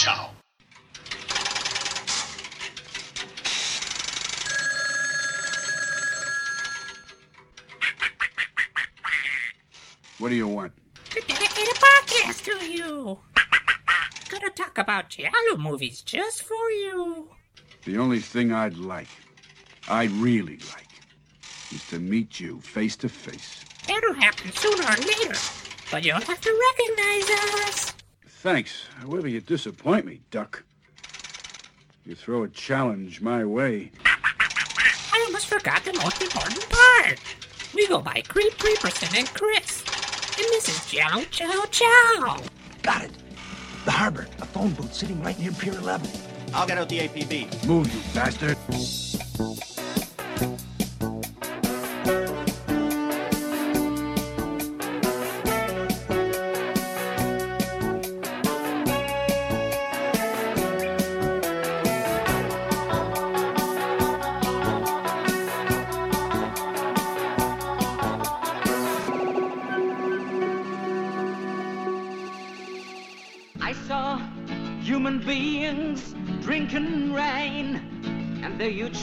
Chow. What do you want? To dedicate a podcast to you. Gonna talk about Giallo movies just for you. The only thing I'd like, I really like, is to meet you face to face. That'll happen sooner or later. But you'll have to recognize us. Thanks. However, you disappoint me, Duck. You throw a challenge my way. I almost forgot the most important part. We go by Creep Creeperson and Chris. And this is Giallo Ciao Ciao. Got it. The harbor. A phone booth sitting right near Pier 11. I'll get out the APB. Move, you bastard.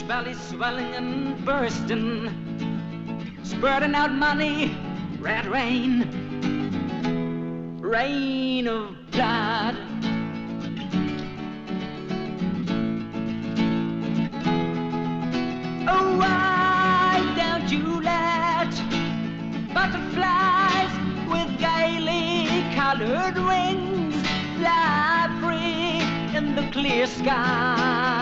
Bellies swelling and bursting, spurting out money, red rain, rain of blood. Oh, why don't you let butterflies with gaily colored wings fly free in the clear skies.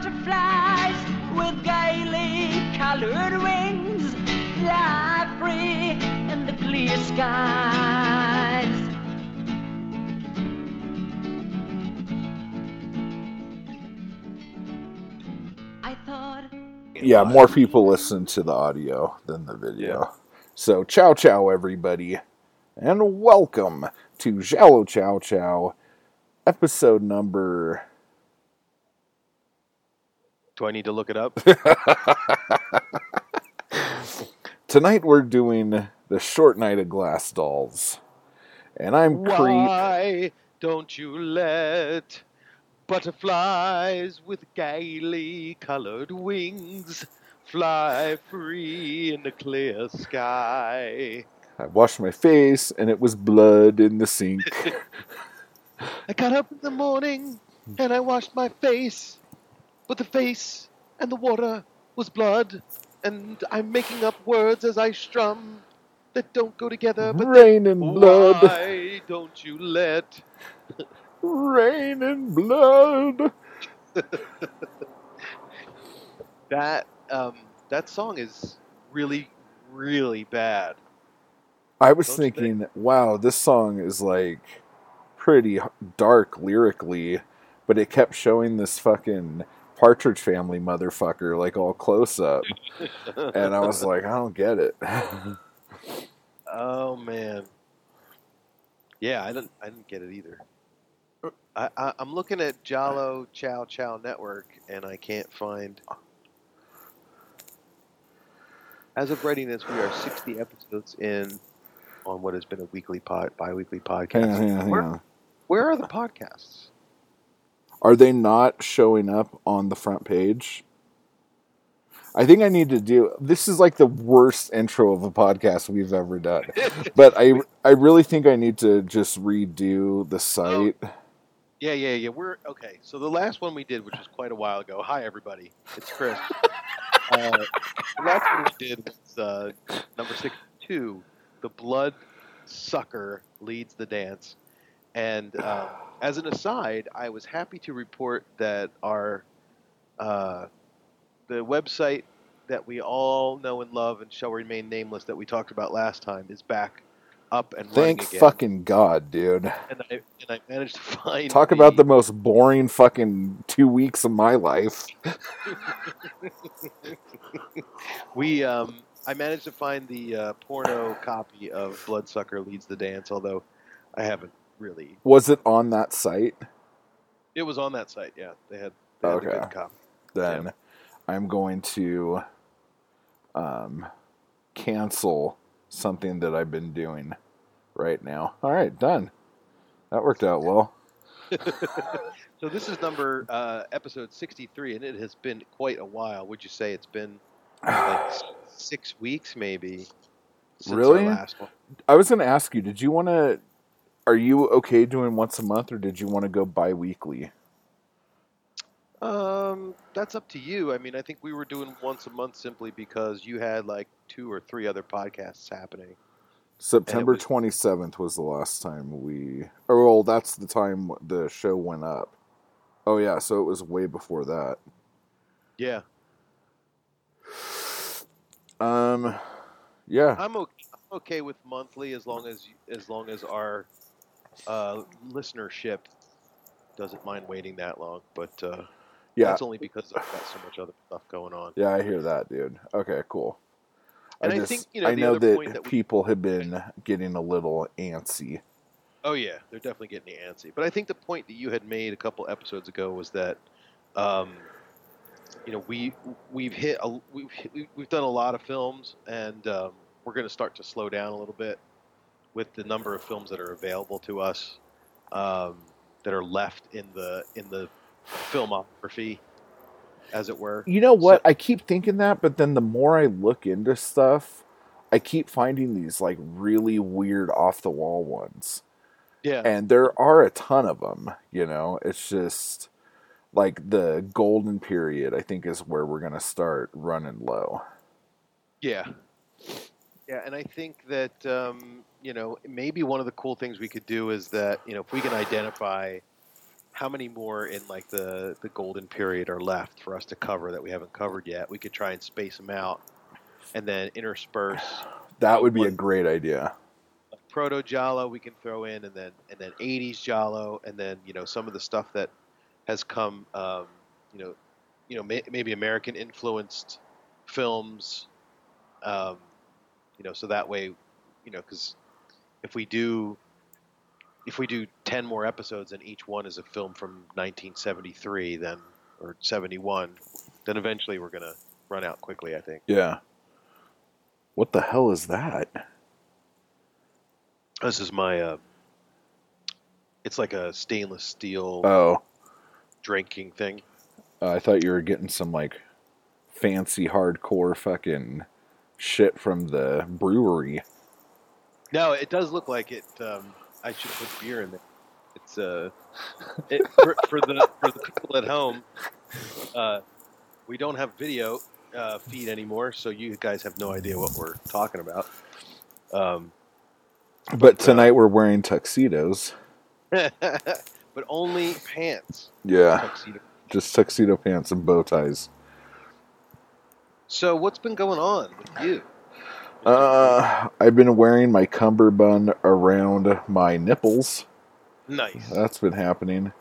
Butterflies with gaily colored wings fly free in the clear skies? I thought. Yeah, more people listen to the audio than the video. So, ciao, ciao, everybody, and welcome to Giallo Ciao Ciao, episode number. Do I need to look it up? Tonight we're doing the short night of glass dolls, and I'm Creep. Why don't you let butterflies with gaily colored wings fly free in the clear sky? I washed my face, and it was blood in the sink. I got up in the morning and I washed my face, but the face and the water was blood, and I'm making up words as I strum that don't go together. But Rain and blood. why don't you let Rain and blood. that um, that song is really really bad. I was Don't you think? thinking, wow, this song is like pretty dark lyrically, but it kept showing this fucking Partridge Family motherfucker like all close up, and I was like, I don't get it. Oh man. Yeah, I didn't I didn't get it either. I, I I'm looking at Giallo Ciao Ciao Network and I can't find as of writing this, we are 60 episodes in on what has been a weekly pod, bi-weekly podcast. On, hang where, where are the podcasts? Are they not showing up on the front page? I think I need to do. This is like the worst intro of a podcast we've ever done, but I I really think I need to just redo the site. Yeah, yeah, yeah. We're okay. So the last one we did, which was quite a while ago. Hi, everybody. It's Chris. uh, the last one we did was uh, number sixty-two. The blood sucker leads the dance. And um, as an aside, I was happy to report that our uh, the website that we all know and love and shall remain nameless that we talked about last time is back up and running Thank fucking God, dude. And I, and I managed to find Talk about the most boring fucking two weeks of my life. we um I managed to find the uh, porno copy of Bloodsucker Leads the Dance, although I haven't really. Was it on that site? It was on that site, yeah. They had, they had a Okay. good copy. Then Yeah. I'm going to um, cancel something that I've been doing right now. All right, done. That worked out well. So this is number uh, episode 63, and it has been quite a while. Would you say it's been like six weeks, maybe? Really? Our last one? I was going to ask you, did you want to are you okay doing once a month or did you want to go bi-weekly? Um, that's up to you. I mean, I think we were doing once a month simply because you had like two or three other podcasts happening. September was- 27th was the last time we Oh, well, that's the time the show went up. Oh yeah, so it was way before that. Yeah, Um yeah. I'm okay, I'm okay with monthly as long as as long as our uh, listenership doesn't mind waiting that long. But uh, Yeah. that's only because I've got so much other stuff going on. Yeah, I hear that, dude. Okay, cool. And I I just think, you know, I the know that, point that we- people have been getting a little antsy. Oh yeah, they're definitely getting antsy. But I think the point that you had made a couple episodes ago was that, um, you know, we we've hit a, we've we've done a lot of films, and um, we're going to start to slow down a little bit with the number of films that are available to us um, that are left in the in the filmography, as it were. You know what? So- I keep thinking that, but then the more I look into stuff, I keep finding these like really weird off the wall ones. Yeah, And there are a ton of them, you know. It's just like the golden period I think is where we're going to start running low. Yeah. Yeah, and I think that um, you know maybe one of the cool things we could do is that you know if we can identify how many more in like the the golden period are left for us to cover that we haven't covered yet, we could try and space them out and then intersperse That would be a great idea. proto Giallo we can throw in, and then and then 80s Giallo, and then you know some of the stuff that has come, um, you know, you know may, maybe American influenced films, um, you know, so that way, you know, because if we do if we do 10 more episodes and each one is a film from 1973 then or 71 then eventually we're going to run out quickly i think Yeah. What the hell is that? this is my uh, it's like a stainless steel Oh, drinking thing uh, I thought you were getting some like fancy hardcore fucking shit from the brewery. No it does look like it um, i should put beer in there it's uh it, for, for the for the people at home uh, we don't have video uh, feed anymore so you guys have no idea what we're talking about um, But tonight we're wearing tuxedos. but only pants. Yeah, Tuxedo. just tuxedo pants and bow ties. So what's been going on with you? Uh, I've been wearing my cummerbund around my nipples. Nice. That's been happening.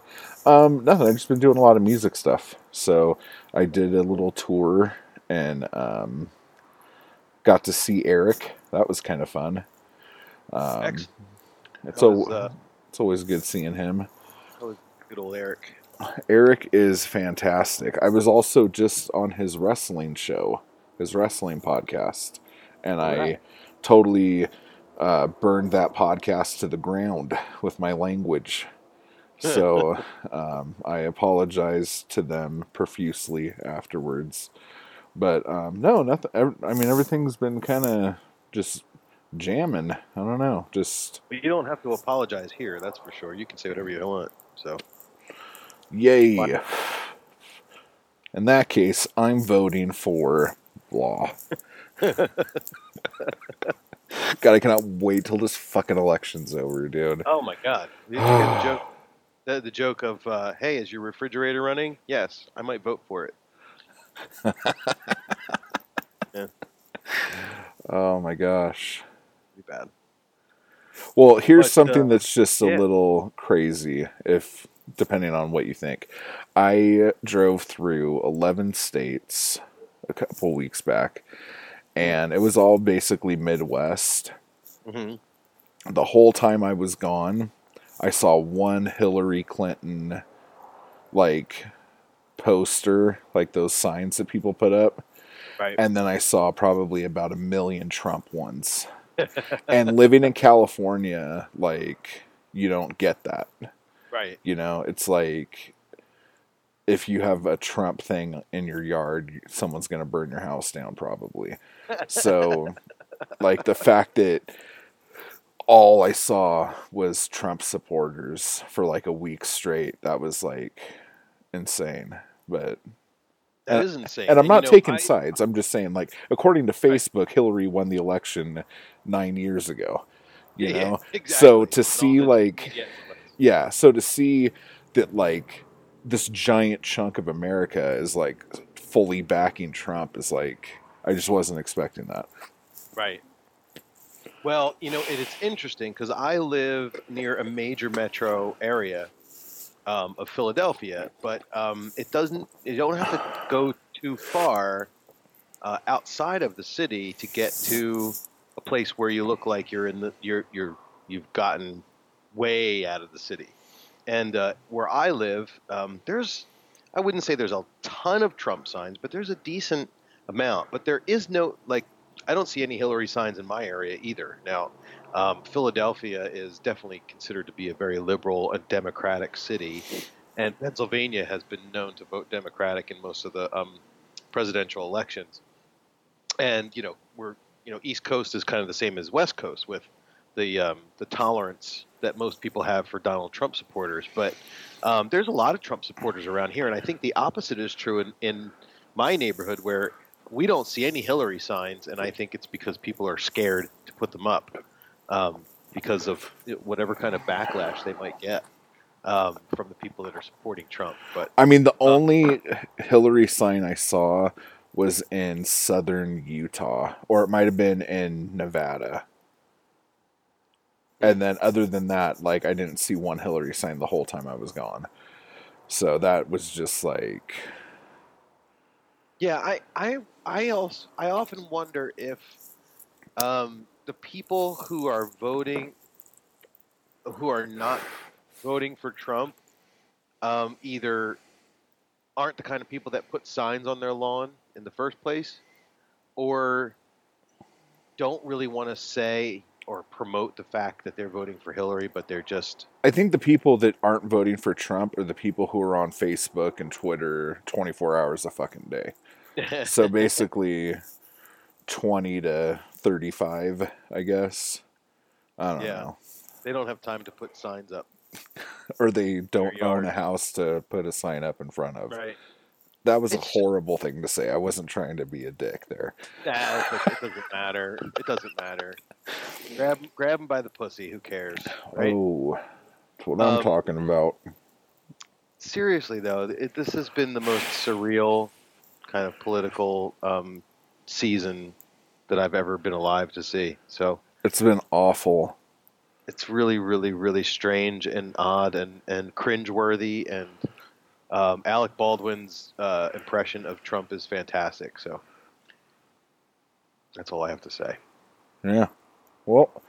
Um, nothing. I've just been doing a lot of music stuff. So I did a little tour and um, got to see Eric. That was kind of fun. Um, Excellent. it's, was, al- uh, it's always good seeing him. good old Eric. Eric is fantastic. I was also just on his wrestling show, his wrestling podcast, and I totally uh, burned that podcast to the ground with my language. So um, I apologize to them profusely afterwards. But um, no, nothing. I mean, everything's been kind of just jamming. I don't know. Just But you don't have to apologize here. That's for sure. You can say whatever you want. So Yay. Fun. In that case, I'm voting for law. God, I cannot wait till this fucking election's over, dude. Oh my God! The joke, the, the joke of, uh, "Hey, is your refrigerator running?" Yes, I might vote for it. Oh my gosh. Be bad. Well, here's But, something uh, that's just a yeah. little crazy, if depending on what you think. I drove through 11 states a couple weeks back, and it was all basically Midwest. hmm the whole time I was gone, I saw one Hillary Clinton like poster, like those signs that people put up, Right. and then I saw probably about a million Trump ones. and living in California, like you don't get that. right. You know, it's like if you have a Trump thing in your yard, someone's going to burn your house down probably. So, like the fact that all I saw was Trump supporters for like a week straight, that was like insane. But That is insane. and I'm you not know, taking I- sides. I'm just saying, like, according to Facebook, Hillary won the election nine years ago. You Yeah, know, exactly. so to see like yeah, so to see that like this giant chunk of America is like fully backing Trump is like I just wasn't expecting that. Right. Well, you know, it is interesting because I live near a major metro area um, of Philadelphia, but um, it doesn't. You don't have to go too far uh, outside of the city to get to a place where you look like you're in the you're you're you've gotten way out of the city. And uh, where I live, um, there's I wouldn't say there's a ton of Trump signs, but there's a decent amount. But there is no like I don't see any Hillary signs in my area either. Now, um, Philadelphia is definitely considered to be a very liberal and democratic city, and Pennsylvania has been known to vote Democratic in most of the um, presidential elections. And you know, we're you know, East Coast is kind of the same as West Coast with the um, the tolerance that most people have for Donald Trump supporters. But um, there's a lot of Trump supporters around here, and I think the opposite is true in, in my neighborhood where we don't see any Hillary signs, and I think it's because people are scared to put them up um, because of whatever kind of backlash they might get um, from the people that are supporting Trump. But I mean, the only Hillary sign I saw was in southern Utah, or it might have been in Nevada. And then, other than that, like I didn't see one Hillary sign the whole time I was gone. So that was just like, Yeah, I, I, I also, I often wonder if um, the people who are voting, who are not voting for Trump, um, either aren't the kind of people that put signs on their lawn in the first place, or don't really want to say or promote the fact that they're voting for Hillary, but they're just I think the people that aren't voting for Trump are the people who are on Facebook and Twitter 24 hours a fucking day. So basically, 20 to 35, I guess. I don't Yeah. know. they don't have time to put signs up. Or they don't own a house to put a sign up in front of. Right. That was a It's- horrible thing to say. I wasn't trying to be a dick there. Nah, it doesn't- it doesn't matter. It doesn't matter. Grab grab him by the pussy. Who cares, right? Oh, that's what I'm Um, talking about. Seriously though, it, this has been the most surreal kind of political um, season that I've ever been alive to see. So It's been awful. it's really, really, really strange and odd and and cringeworthy. And um, Alec Baldwin's uh, impression of Trump is fantastic. So that's all I have to say. Yeah. Well,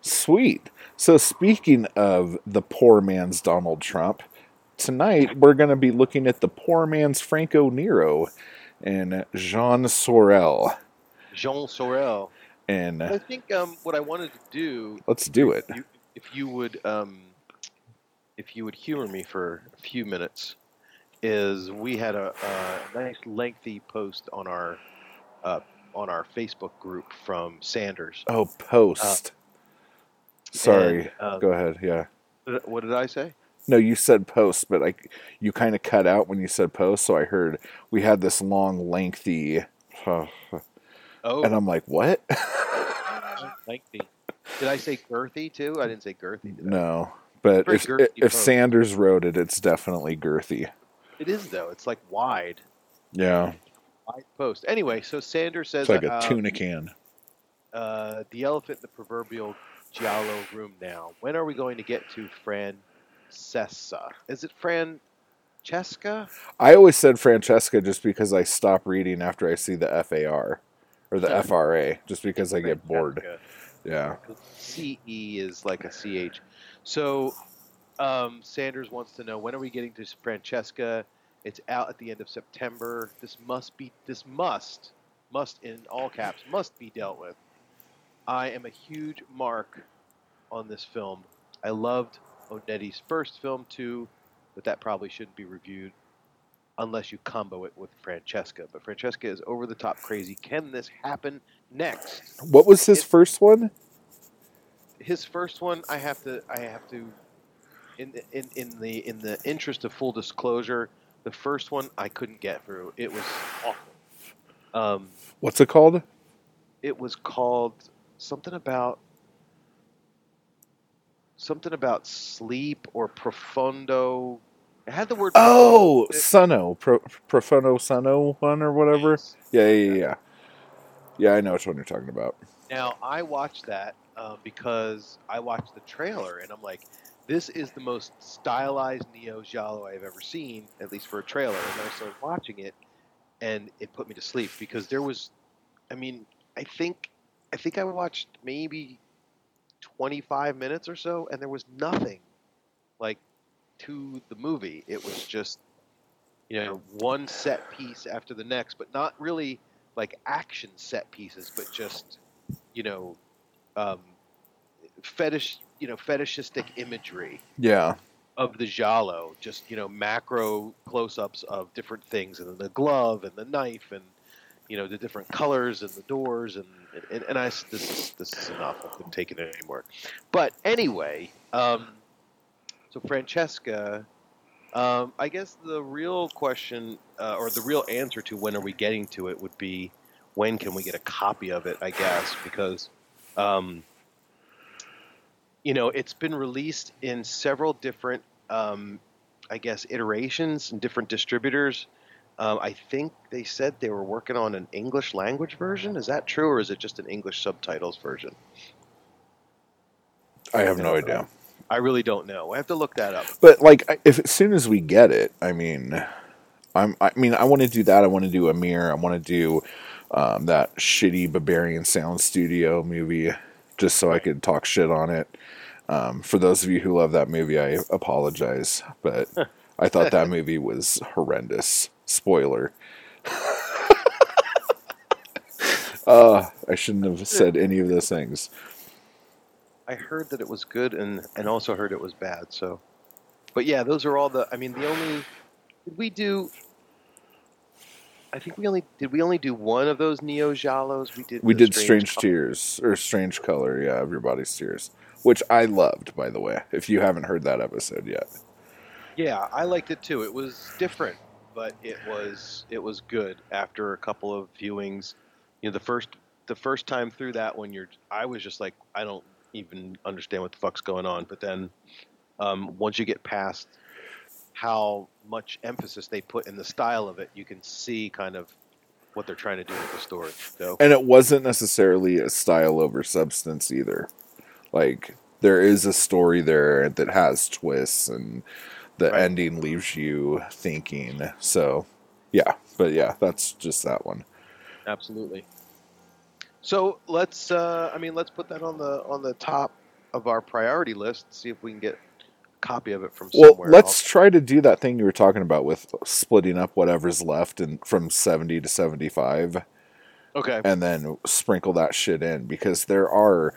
sweet. So, speaking of the poor man's Donald Trump, tonight we're going to be looking at the poor man's Franco Nero and Jean Sorel. Jean Sorel. And I think um, what I wanted to do let's do it. you, if you would um, if you would humor me for a few minutes is we had a, a nice lengthy post on our uh, on our Facebook group from Sanders. Oh, post. Sorry. And, uh, Go ahead. Yeah. What did I say? No, you said post, but I, you kind of cut out when you said post, so I heard we had this long, lengthy, Oh, and I'm like, what? lengthy. Did I say girthy too? I didn't say girthy. No, but if if post. Sanders wrote it, it's definitely girthy. It is though. It's like wide, Yeah, wide post. Anyway, so Sanders says it's like a uh, tuna can. uh, the elephant in the proverbial giallo room now. When are we going to get to Francesca? Is it Francesca? I always said Francesca just because I stop reading after I see the FAR or the FRA, just because I get bored. Yeah, CE is like a CH. So um, Sanders wants to know when are we getting to Francesca? It's out at the end of September. This must be this must must in all caps must be dealt with. I am a huge mark on this film. I loved Onetti's first film too, but that probably shouldn't be reviewed unless you combo it with Francesca. But Francesca is over the top crazy. Can this happen next? What was his It- first one? His first one, I have to, I have to, in the, in in the in the interest of full disclosure, the first one I couldn't get through. It was awful. Um, What's it called? it was called something about something about sleep or profundo. It had the word. Oh, profundo. Sonno, Pro, Profondo Sonno one or whatever. Yes. Yeah, yeah, yeah. Yeah, I know which one you're talking about. Now I watched that uh, because I watched the trailer and I'm like, this is the most stylized Neo Giallo I've ever seen, at least for a trailer. And I started watching it, and it put me to sleep because there was, I mean, I think, I think I watched maybe 25 minutes or so, and there was nothing like to the movie. It was just, you know, one set piece after the next, but not really like action set pieces, but just, you know, um, fetish, you know, fetishistic imagery Yeah. of the giallo, just you know, macro close-ups of different things, and the glove and the knife, and you know, the different colors and the doors, and and, and I this is this is enough. I couldn't take it anymore. But anyway, um, so Francesca, um, I guess the real question uh, or the real answer to when are we getting to it would be when can we get a copy of it? I guess because. Um, you know, it's been released in several different, um, I guess, iterations and different distributors. Um, I think they said they were working on an English language version. Is that true, or is it just an English subtitles version? I have no idea. I really don't know. I have to look that up. But like, if as soon as we get it, I mean, I'm. I mean, I want to do that. I want to do a mirror. I want to do um, that shitty Berberian Sound Studio movie, just so I could talk shit on it. Um, for those of you who love that movie, I apologize, but I thought that movie was horrendous. Spoiler. uh, I shouldn't have said any of those things. I heard that it was good, and and also heard it was bad. So, but yeah, those are all the. I mean, the only did we do. I think we only did we only do one of those Neo Giallos. We did. We did Strange Color. Tears or Strange Color, yeah, of your body's Tears, which I loved, by the way. If you haven't heard that episode yet, Yeah, I liked it too. It was different, but it was it was good after a couple of viewings. You know, the first the first time through that one, you're I was just like, I don't even understand what the fuck's going on. But then um, once you get past how much emphasis they put in the style of it, you can see kind of what they're trying to do with the story. So and it wasn't necessarily a style over substance either. Like there is a story there that has twists, and the Right. ending leaves you thinking. So, yeah, but yeah, that's just that one. Absolutely. So let's. Uh, I mean, let's put that on the on the top of our priority list. See if we can get copy of it from Well, somewhere. let's try to do that thing you were talking about with splitting up whatever's left and from 70 to 75 okay. and then sprinkle that shit in because there are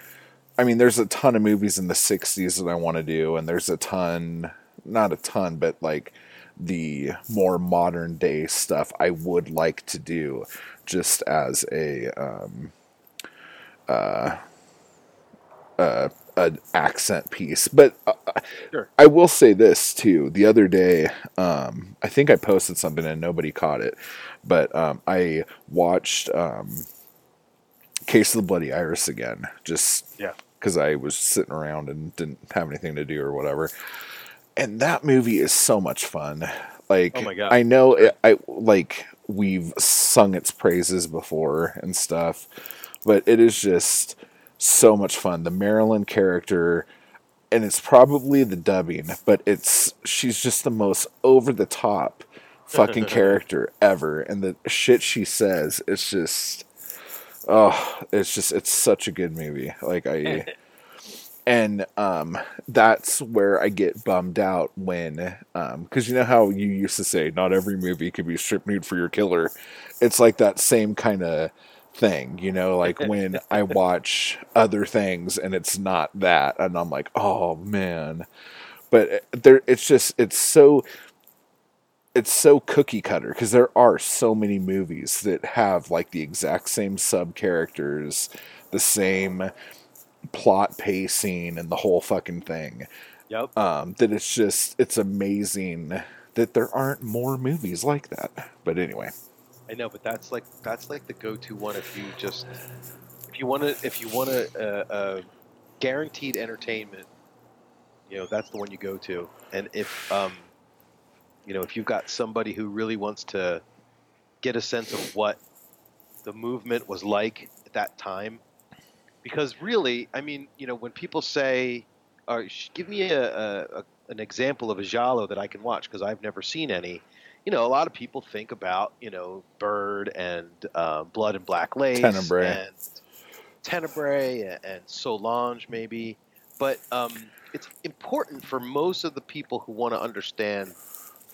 I mean there's a ton of movies in the 60s that I want to do and there's a ton not a ton but like the more modern day stuff I would like to do just as a um uh uh an accent piece but uh, Sure. I will say this too. The other day, um, I think I posted something and nobody caught it, but um, I watched um, Case of the Bloody Iris again, just Yeah. because I was sitting around and didn't have anything to do or whatever. And that movie is so much fun. Like, Oh my God. I know it, I like we've sung its praises before and stuff, but it is just so much fun. The Marilyn character and it's probably the dubbing, but it's she's just the most over the top fucking character ever, and the shit she says, it's just, oh, it's just it's such a good movie. Like I, and um, that's where I get bummed out when, um, because you know how you used to say not every movie could be strip nude for your killer. It's like that same kind of thing, you know, like when I watch other things and it's not that, and I'm like, oh man. But uh, there, it's just it's so it's so cookie cutter because there are so many movies that have like the exact same sub characters, the same plot pacing, and the whole fucking thing. Yep. Um, that it's just it's amazing that there aren't more movies like that. But anyway, I know, but that's like that's like the go-to one if you just if you want to if you want a, uh, uh, guaranteed entertainment, you know that's the one you go to. And if um, you know if you've got somebody who really wants to get a sense of what the movement was like at that time, because really, I mean, you know, when people say, "Or give me a, a, a an example of a giallo that I can watch," because I've never seen any you know, a lot of people think about, you know, Bird and uh, Blood and Black Lace Tenebrae. and Tenebrae and, and Solange, maybe. But um, it's important for most of the people who want to understand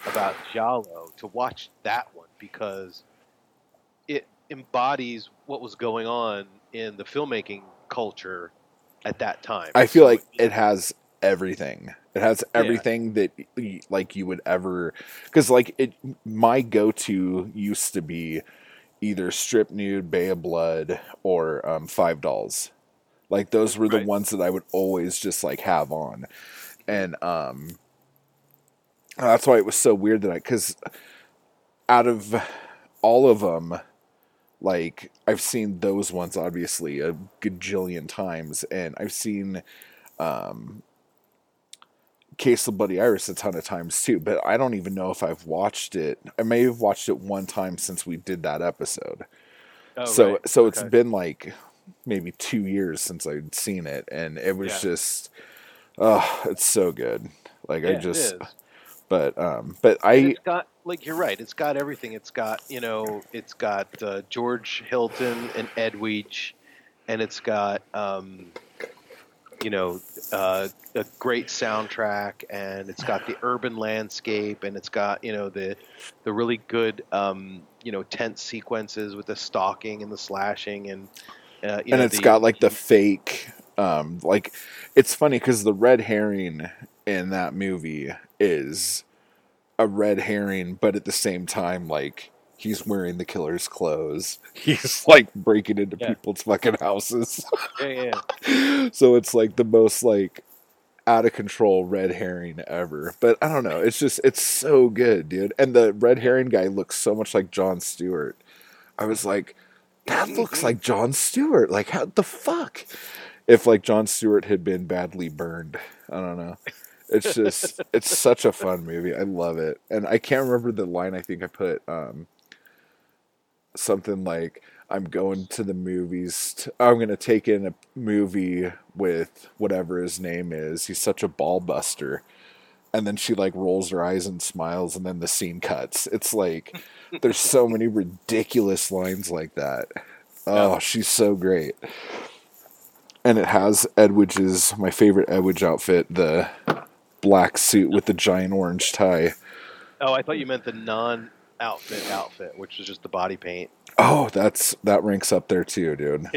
about Giallo to watch that one because it embodies what was going on in the filmmaking culture at that time. I feel like it has everything. It has Yeah. everything that like you would ever because like it my go to used to be either strip nude, Bay of Blood, or um, Five Dolls. Like those were the Right. ones that I would always just like have on, and um, that's why it was so weird that I because out of all of them, like I've seen those ones obviously a gajillion times, and I've seen um, Case of Bloody Iris a ton of times too. But I don't even know if I've watched it. I may have watched it one time since we did that episode. Oh, so right. so it's Okay. been like maybe two years since I'd seen it, and it was Yeah. just oh, it's so good. Like I Yeah, it just, but um, but I it's got like you're right. It's got everything. It's got you know, it's got uh, George Hilton and Edwige, and it's got um, you know uh, a great soundtrack, and it's got the urban landscape, and it's got you know the the really good um, you know tense sequences with the stalking and the slashing, and uh, you and know, it's the- got like the fake um like it's funny because the red herring in that movie is a red herring but at the same time like he's wearing the killer's clothes. He's like breaking into Yeah. people's fucking houses. Yeah, yeah, so it's like the most like out of control red herring ever. But i don't know. It's just it's so good dude. And the red herring guy looks so much like Jon Stewart. I was like that looks like Jon Stewart. Like how the fuck? If like Jon Stewart had been badly burned. I don't know. It's just it's such a fun movie. I love it. And i can't remember the line i think i put um something like I'm going to the movies. To, I'm going to take in a movie with whatever his name is. He's such a ball buster. And then she like rolls her eyes and smiles, and then the scene cuts. It's like there's so many ridiculous lines like that. Oh, she's so great. And it has Edwige's my favorite Edwige outfit, the black suit with the giant orange tie. Oh, I thought you meant the non-outfit outfit, outfit, which was just the body paint. Oh, that's that ranks up there too, dude.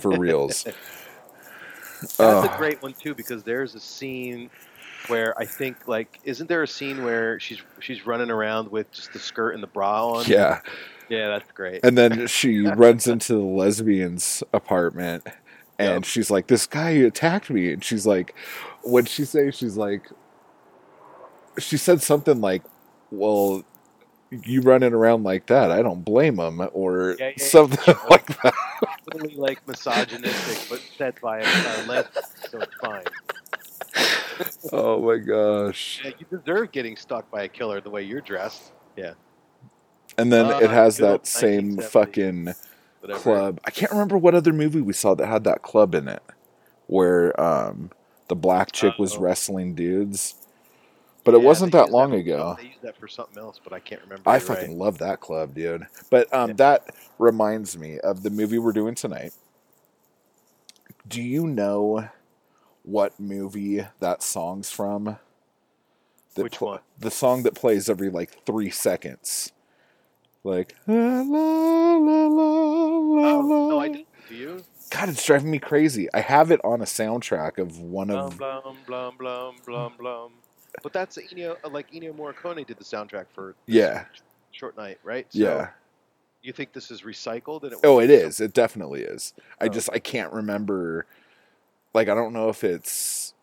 For reals. That's Oh. a great one too because there's a scene where I think like isn't there a scene where she's she's running around with just the skirt and the bra on? Yeah. Yeah, that's great. And then she runs into the lesbian's apartment and Yep. she's like, This guy attacked me. And she's like, What'd she say? She's like, She said something like, Well, you running around like that, I don't blame him, or Yeah, yeah, something yeah. like that. Totally like misogynistic, but said by a, a lesbian, so it's fine. Oh my gosh. Yeah, you deserve getting stalked by a killer the way you're dressed. Yeah, And then Uh, it has that same fucking whatever. club. I can't remember what other movie we saw that had that club in it, where um, the black chick was Oh. wrestling dudes. But it Yeah, wasn't that long for- ago. They used that for something else, but I can't remember. I fucking right. love that club, dude. But um, Yeah. that reminds me of the movie we're doing tonight. Do you know what movie that song's from? That Which pl- one? The song that plays every like three seconds. Like la la la la la. Oh, no. I didn't. Do you? God, it's driving me crazy. I have it on a soundtrack of one Blum of blum blum blum blum blum. But that's Ennio, uh, like Ennio Morricone did the soundtrack for yeah Short Night, right? So yeah. You think this is recycled? And it Oh, it is. It definitely is. I Oh. just I can't remember. Like I don't know if it's.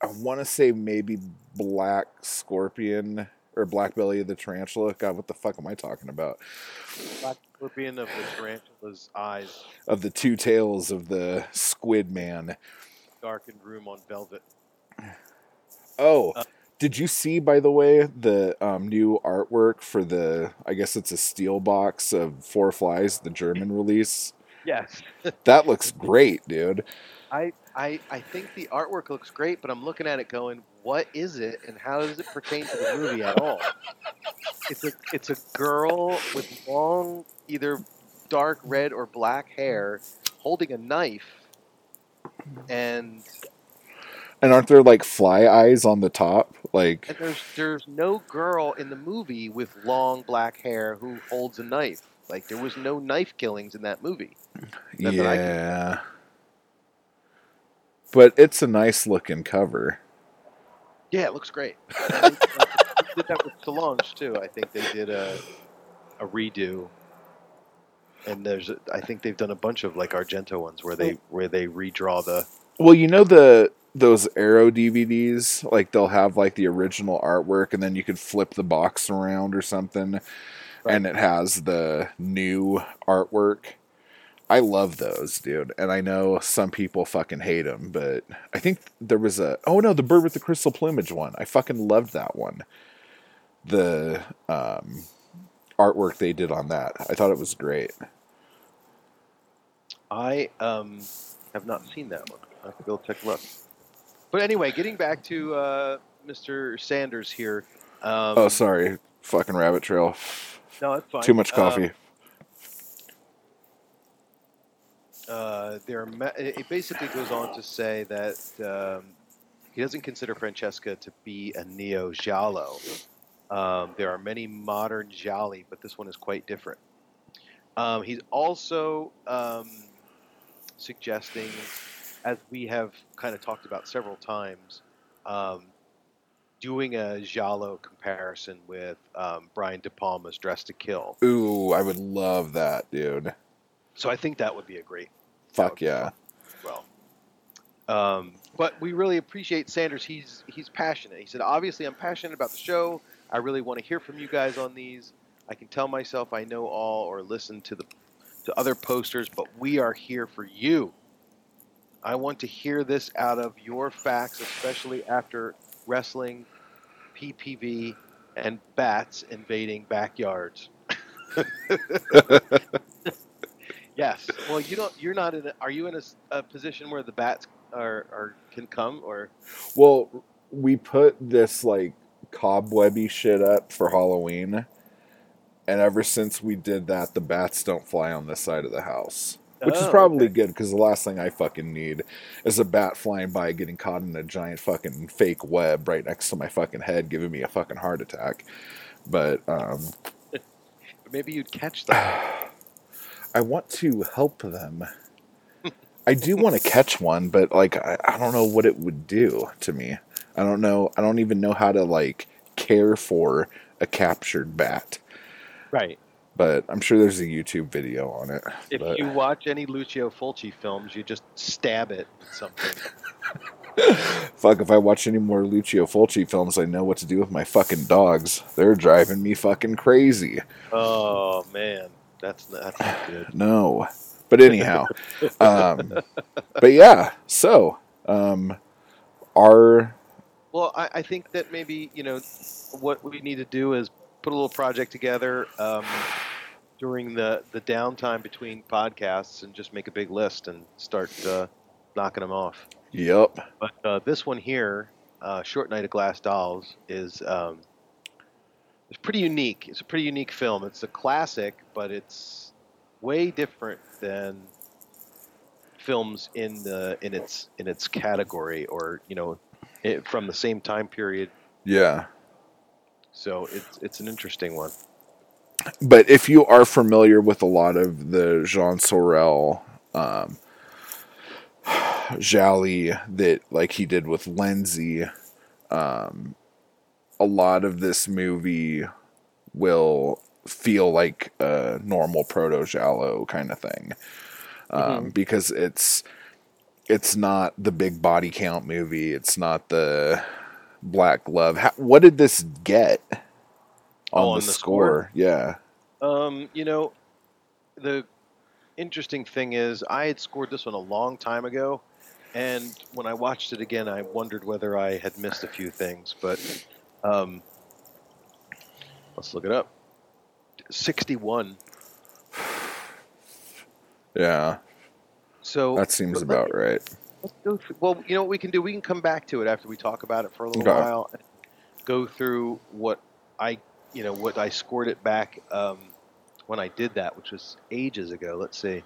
I want to say maybe Black Scorpion or Black Belly of the Tarantula. God, what the fuck am I talking about? Black Scorpion of the tarantula's eyes, Of the two tails of the Squid Man. darkened room on velvet. Oh, Uh, did you see, by the way, the um, new artwork for the? I guess it's a steel box of Four Flies, the German release. Yes. That looks great, dude. I, I I think the artwork looks great, but I'm looking at it going, what is it, and how does it pertain to the movie at all? It's a it's a girl with long, either dark red or black hair, holding a knife, and And aren't there like fly eyes on the top? Like, and there's there's no girl in the movie with long black hair who holds a knife. Like there was no knife killings in that movie. Not that I yeah. But it's a nice looking cover. Yeah, it looks great. Uh, did that with Solange too. I think they did a a redo. And there's, I think they've done a bunch of like Argento ones where they where they redraw the. Well, you know the those Arrow DVDs, like they'll have like the original artwork, and then you could flip the box around or something, and it has the new artwork. I love those, dude, and I know some people fucking hate them, but I think there was a oh no, the bird with the crystal plumage one. I fucking loved that one. The um, artwork they did on that, I thought it was great. I um have not seen that one. I have to go take a look. But anyway, getting back to uh, Mr. Sanders here. Um, Oh, sorry, fucking rabbit trail. No, that's fine. Too much Um, coffee. uh, there, ma- it basically goes on to say that um, he doesn't consider Francesca to be a neo giallo. Um, there are many modern gialli, but this one is quite different. Um, he's also um, suggesting, as we have kind of talked about several times, um, doing a giallo comparison with um, Brian De Palma's Dress to Kill. Ooh, I would love that, dude. So I think that would be a great Fuck yeah. well. Um, but we really appreciate Sanders. He's he's passionate. He said, "Obviously, I'm passionate about the show. I really want to hear from you guys on these. I can tell myself I know all or listen to the to other posters, but we are here for you. I want to hear this out of your facts, especially after wrestling, PPV, and bats invading backyards." yes. Well, you don't. You're not in. A, are you in a, a position where the bats are, are can come or? Well, we put this like cobwebby shit up for Halloween, and ever since we did that, the bats don't fly on this side of the house. Which is Oh, probably okay. good because the last thing I fucking need is a bat flying by getting caught in a giant fucking fake web right next to my fucking head, giving me a fucking heart attack. But um, Maybe you'd catch them. I want to help them. I do want to catch one, but like I, I don't know what it would do to me. I don't know. I don't even know how to like care for a captured bat. right. But I'm sure there's a YouTube video on it. If but- you watch any Lucio Fulci films, you just stab it with something. Fuck, if I watch any more Lucio Fulci films, I know what to do with my fucking dogs. They're driving me fucking crazy. Oh man, that's not, that's not good. No. But anyhow. um, but yeah, so um, our Well, I, I think that maybe you know what we need to do is put a little project together um, during the the downtime between podcasts and just make a big list and start uh, knocking them off. yep. But uh, this one here, uh, Short Night of Glass Dolls, is um, it's pretty unique. It's a pretty unique film. It's a classic, but it's way different than films in the in its in its category or you know it, from the same time period. Yeah. So it's it's an interesting one. But if you are familiar with a lot of the Jean Sorel, um, gialli that like he did with Lenzi, um, a lot of this movie will feel like a normal proto Giallo kind of thing, um, because it's it's not the big body count movie. It's not the Black Glove. How, what did this get on, Oh, the, on the score? score? Yeah. Um, you know, the interesting thing is, I had scored this one a long time ago, and when I watched it again, I wondered whether I had missed a few things. But um, let's look it up. Sixty-one. Yeah, So that seems about me- right. Let's go through, well, you know what we can do? We can come back to it after we talk about it for a little Okay. while. And go through what I, you know, what I scored it back um, when I did that, which was ages ago. Let's see,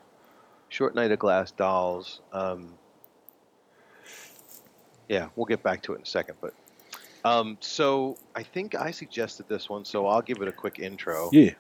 Short Night of Glass Dolls. Um, yeah, we'll get back to it in a second. But um, so I think I suggested this one, so I'll give it a quick intro. Yeah.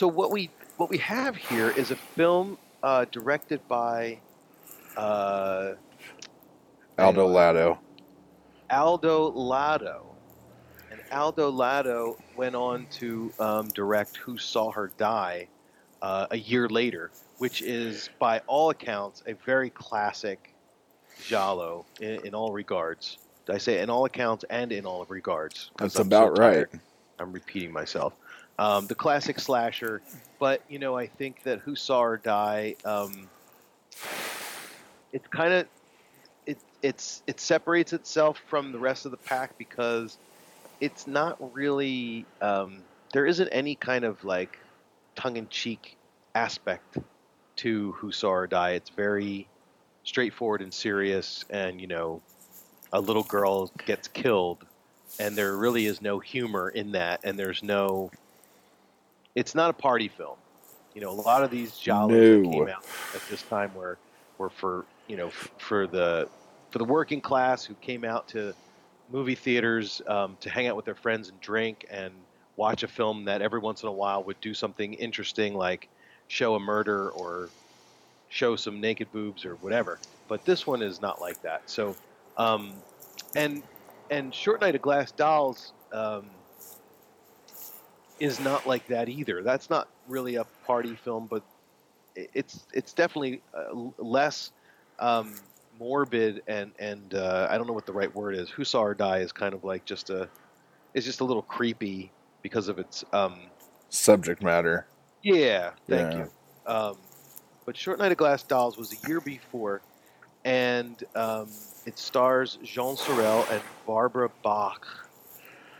So what we what we have here is a film uh, directed by uh, Aldo Lado. Aldo Lado. And Aldo Lado went on to um, direct Who Saw Her Die uh, a year later, which is, by all accounts, a very classic Giallo in, in all regards. Did I say in all accounts and in all regards? That's I'm so about right. I'm repeating myself. Um, the classic slasher, but you know, I think that Who Saw Her Die, um, it's kind of it it's it separates itself from the rest of the pack because it's not really um, there isn't any kind of like tongue-in-cheek aspect to Who Saw Her Die. It's very straightforward and serious, and you know, a little girl gets killed, and there really is no humor in that, and there's no. It's not a party film. You know, a lot of these jollies that came out at this time were were for you know f- for the for the working class who came out to movie theaters um, to hang out with their friends and drink and watch a film that every once in a while would do something interesting like show a murder or show some naked boobs or whatever. But this one is not like that. So, um, and and Short Night of Glass Dolls um, is not like that either. That's not really a party film, but it's it's definitely uh, less um, morbid and and uh, I don't know what the right word is. Who Saw Her Die is kind of like just a it's just a little creepy because of its um, Subject matter. yeah, thank Yeah. you. Um, but Short Night of Glass Dolls was a year before, and um, it stars Jean Sorel and Barbara Bach,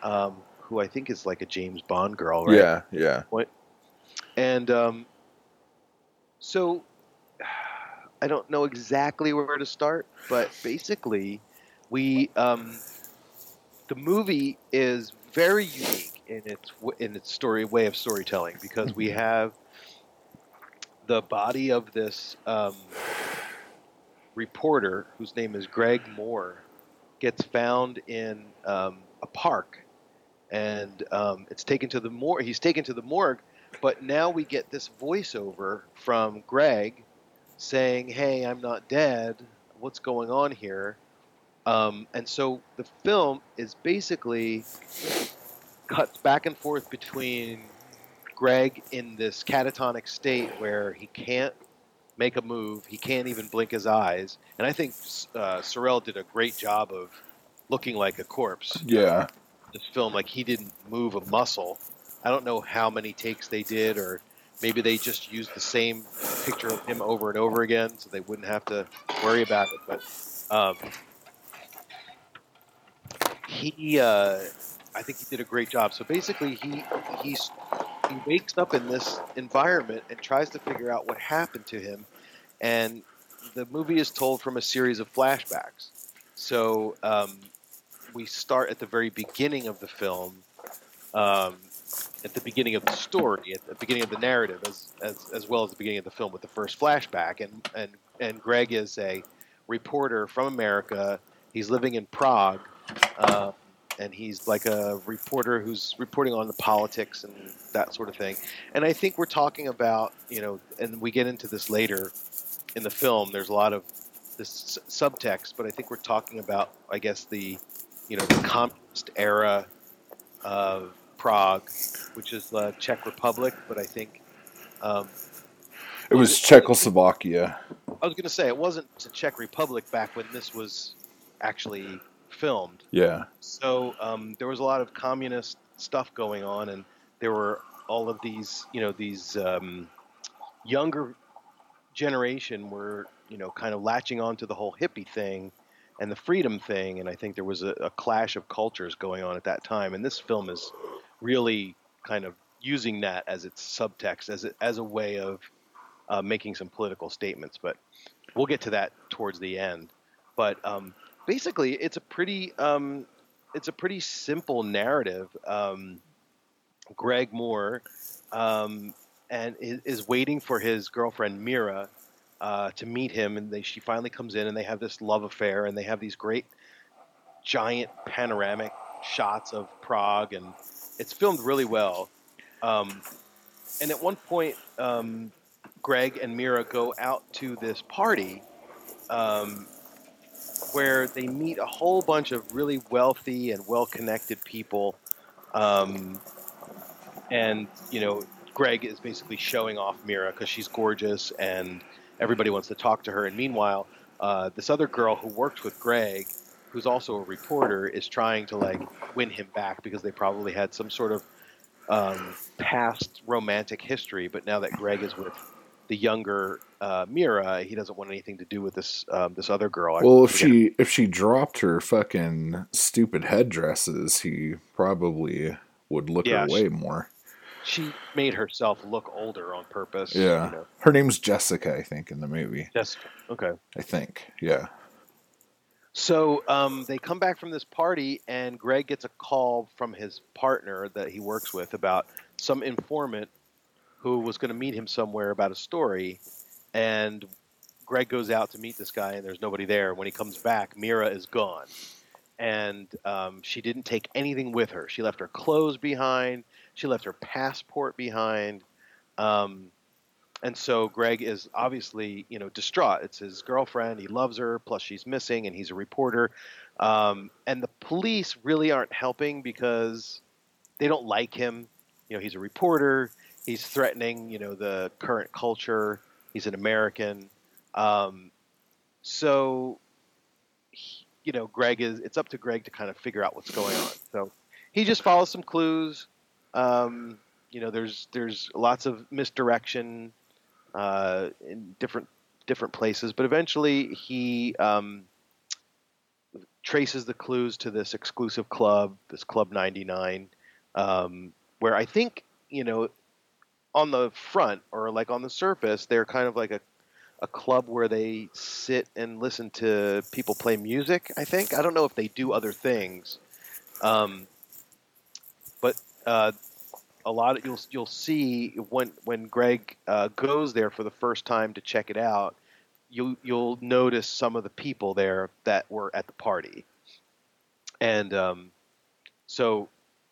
um, who I think is like a James Bond girl, right? Yeah, yeah. And um, so I don't know exactly where to start, but basically, we um, the movie is very unique in its in its story way of storytelling because we have the body of this um, reporter whose name is Greg Moore gets found in um, a park, and um, it's taken to the mor. He's taken to the morgue, but now we get this voiceover from Greg saying, "Hey, I'm not dead. What's going on here?" Um, and so the film is basically cuts back and forth between Greg in this catatonic state where he can't make a move, he can't even blink his eyes, and I think uh, Sorel did a great job of looking like a corpse Yeah. This film like he didn't move a muscle. I don't know how many takes they did, or maybe they just used the same picture of him over and over again, so they wouldn't have to worry about it. But um, he, uh, I think he did a great job. So basically, he he's he wakes up in this environment and tries to figure out what happened to him. And the movie is told from a series of flashbacks. So um, we start at the very beginning of the film, um, at the beginning of the story, at the beginning of the narrative, as, as, as well as the beginning of the film with the first flashback. And, and, and Greg is a reporter from America. He's living in Prague. Uh, and he's like a reporter who's reporting on the politics and that sort of thing. And I think we're talking about, you know, and we get into this later in the film. There's a lot of this subtext, but I think we're talking about, I guess, the, you know, the communist era of Prague, which is the Czech Republic. But I think um, It was Czechoslovakia. I was going to say it wasn't the Czech Republic back when this was actually filmed. Yeah. So um, there was a lot of communist stuff going on, and there were all of these, you know, these um, younger generation were, you know, kind of latching on to the whole hippie thing and the freedom thing, and I think there was a, a clash of cultures going on at that time, and this film is really kind of using that as its subtext, as a, as a way of uh, making some political statements. But we'll get to that towards the end. But um, basically, it's a pretty um, it's a pretty simple narrative. Um, Greg Moore um, and is, is waiting for his girlfriend Mira uh, to meet him, and they, she finally comes in, and they have this love affair, and they have these great giant panoramic shots of Prague, and it's filmed really well. Um, and at one point, um, Greg and Mira go out to this party um, where they meet a whole bunch of really wealthy and well-connected people. Um, and you know, Greg is basically showing off Mira because she's gorgeous, and everybody wants to talk to her. And meanwhile, uh, this other girl who worked with Greg, who's also a reporter, is trying to like win him back because they probably had some sort of um, past romantic history. But now that Greg is with the younger uh, Mira, he doesn't want anything to do with this um, this other girl. I Well, if she if she dropped her fucking stupid headdresses, he probably would look Yeah, her way more. She made herself look older on purpose. Yeah. You know. Her name's Jessica, I think, in the movie. Yes. Okay. I think. Yeah. So um, they come back from this party, and Greg gets a call from his partner that he works with about some informant who was going to meet him somewhere about a story. And Greg goes out to meet this guy, and there's nobody there. When he comes back, Mira is gone. And um, she didn't take anything with her. She left her clothes behind, she left her passport behind. Um, and so Greg is obviously, you know, distraught. It's his girlfriend. He loves her. Plus, she's missing, and he's a reporter. Um, and the police really aren't helping because they don't like him. You know, he's a reporter. He's threatening, you know, the current culture. He's an American. Um, so, he- you know, Greg is. It's up to Greg to kind of figure out what's going on. So he just follows some clues. Um, you know, there's there's lots of misdirection uh, in different different places, but eventually he um, traces the clues to this exclusive club, this Club 99, um, where I think you know on the front or like on the surface they're kind of like a a club where they sit and listen to people play music. I think I don't know if they do other things, um, uh, a lot of you'll you'll see when when Greg uh, goes there for the first time to check it out, you'll you'll notice some of the people there that were at the party, and um, so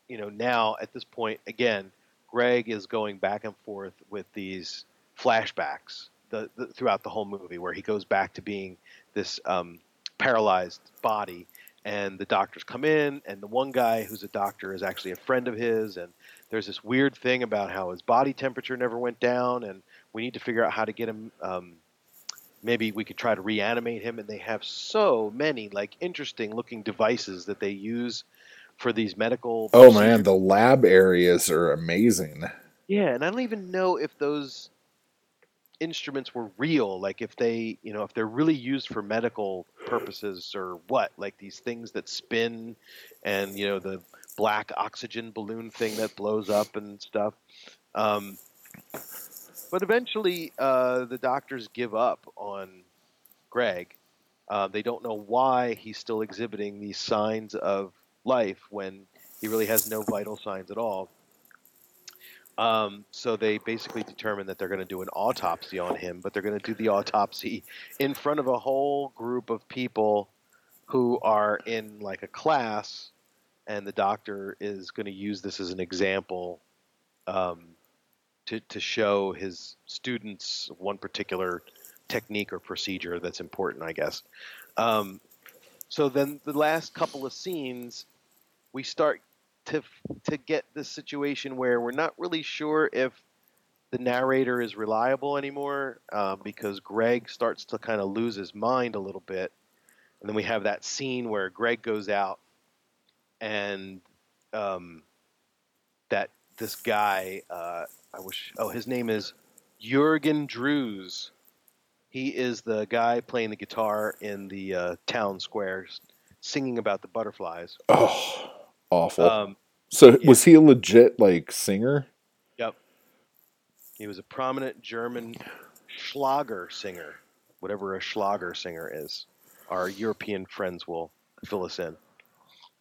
you know now at this point again, Greg is going back and forth with these flashbacks the, the, throughout the whole movie, where he goes back to being this um, paralyzed body, and the doctors come in, and the one guy who's a doctor is actually a friend of his, and there's this weird thing about how his body temperature never went down, and we need to figure out how to get him. Um, maybe we could try to reanimate him, and they have so many like interesting looking devices that they use for these medical. Oh procedures. man, the lab areas are amazing. Yeah, and I don't even know if those instruments were real, like if they, you know, if they're really used for medical purposes or what, like these things that spin and, you know, the black oxygen balloon thing that blows up and stuff. Um, but eventually, uh, the doctors give up on Greg. Uh, they don't know why he's still exhibiting these signs of life when he really has no vital signs at all. Um, so they basically determine that they're going to do an autopsy on him, but they're going to do the autopsy in front of a whole group of people who are in like a class, and the doctor is going to use this as an example um, to to show his students one particular technique or procedure that's important, I guess. Um, so then the last couple of scenes, we start to to get this situation where we're not really sure if the narrator is reliable anymore uh, because Greg starts to kind of lose his mind a little bit, and then we have that scene where Greg goes out and um, that this guy uh, I wish oh his name is Jurgen Drews. He is the guy playing the guitar in the uh, town squares, singing about the butterflies. Oh, awful. Um, so yeah. was he a legit like singer? Yep. He was a prominent German Schlager singer, whatever a Schlager singer is. Our European friends will fill us in.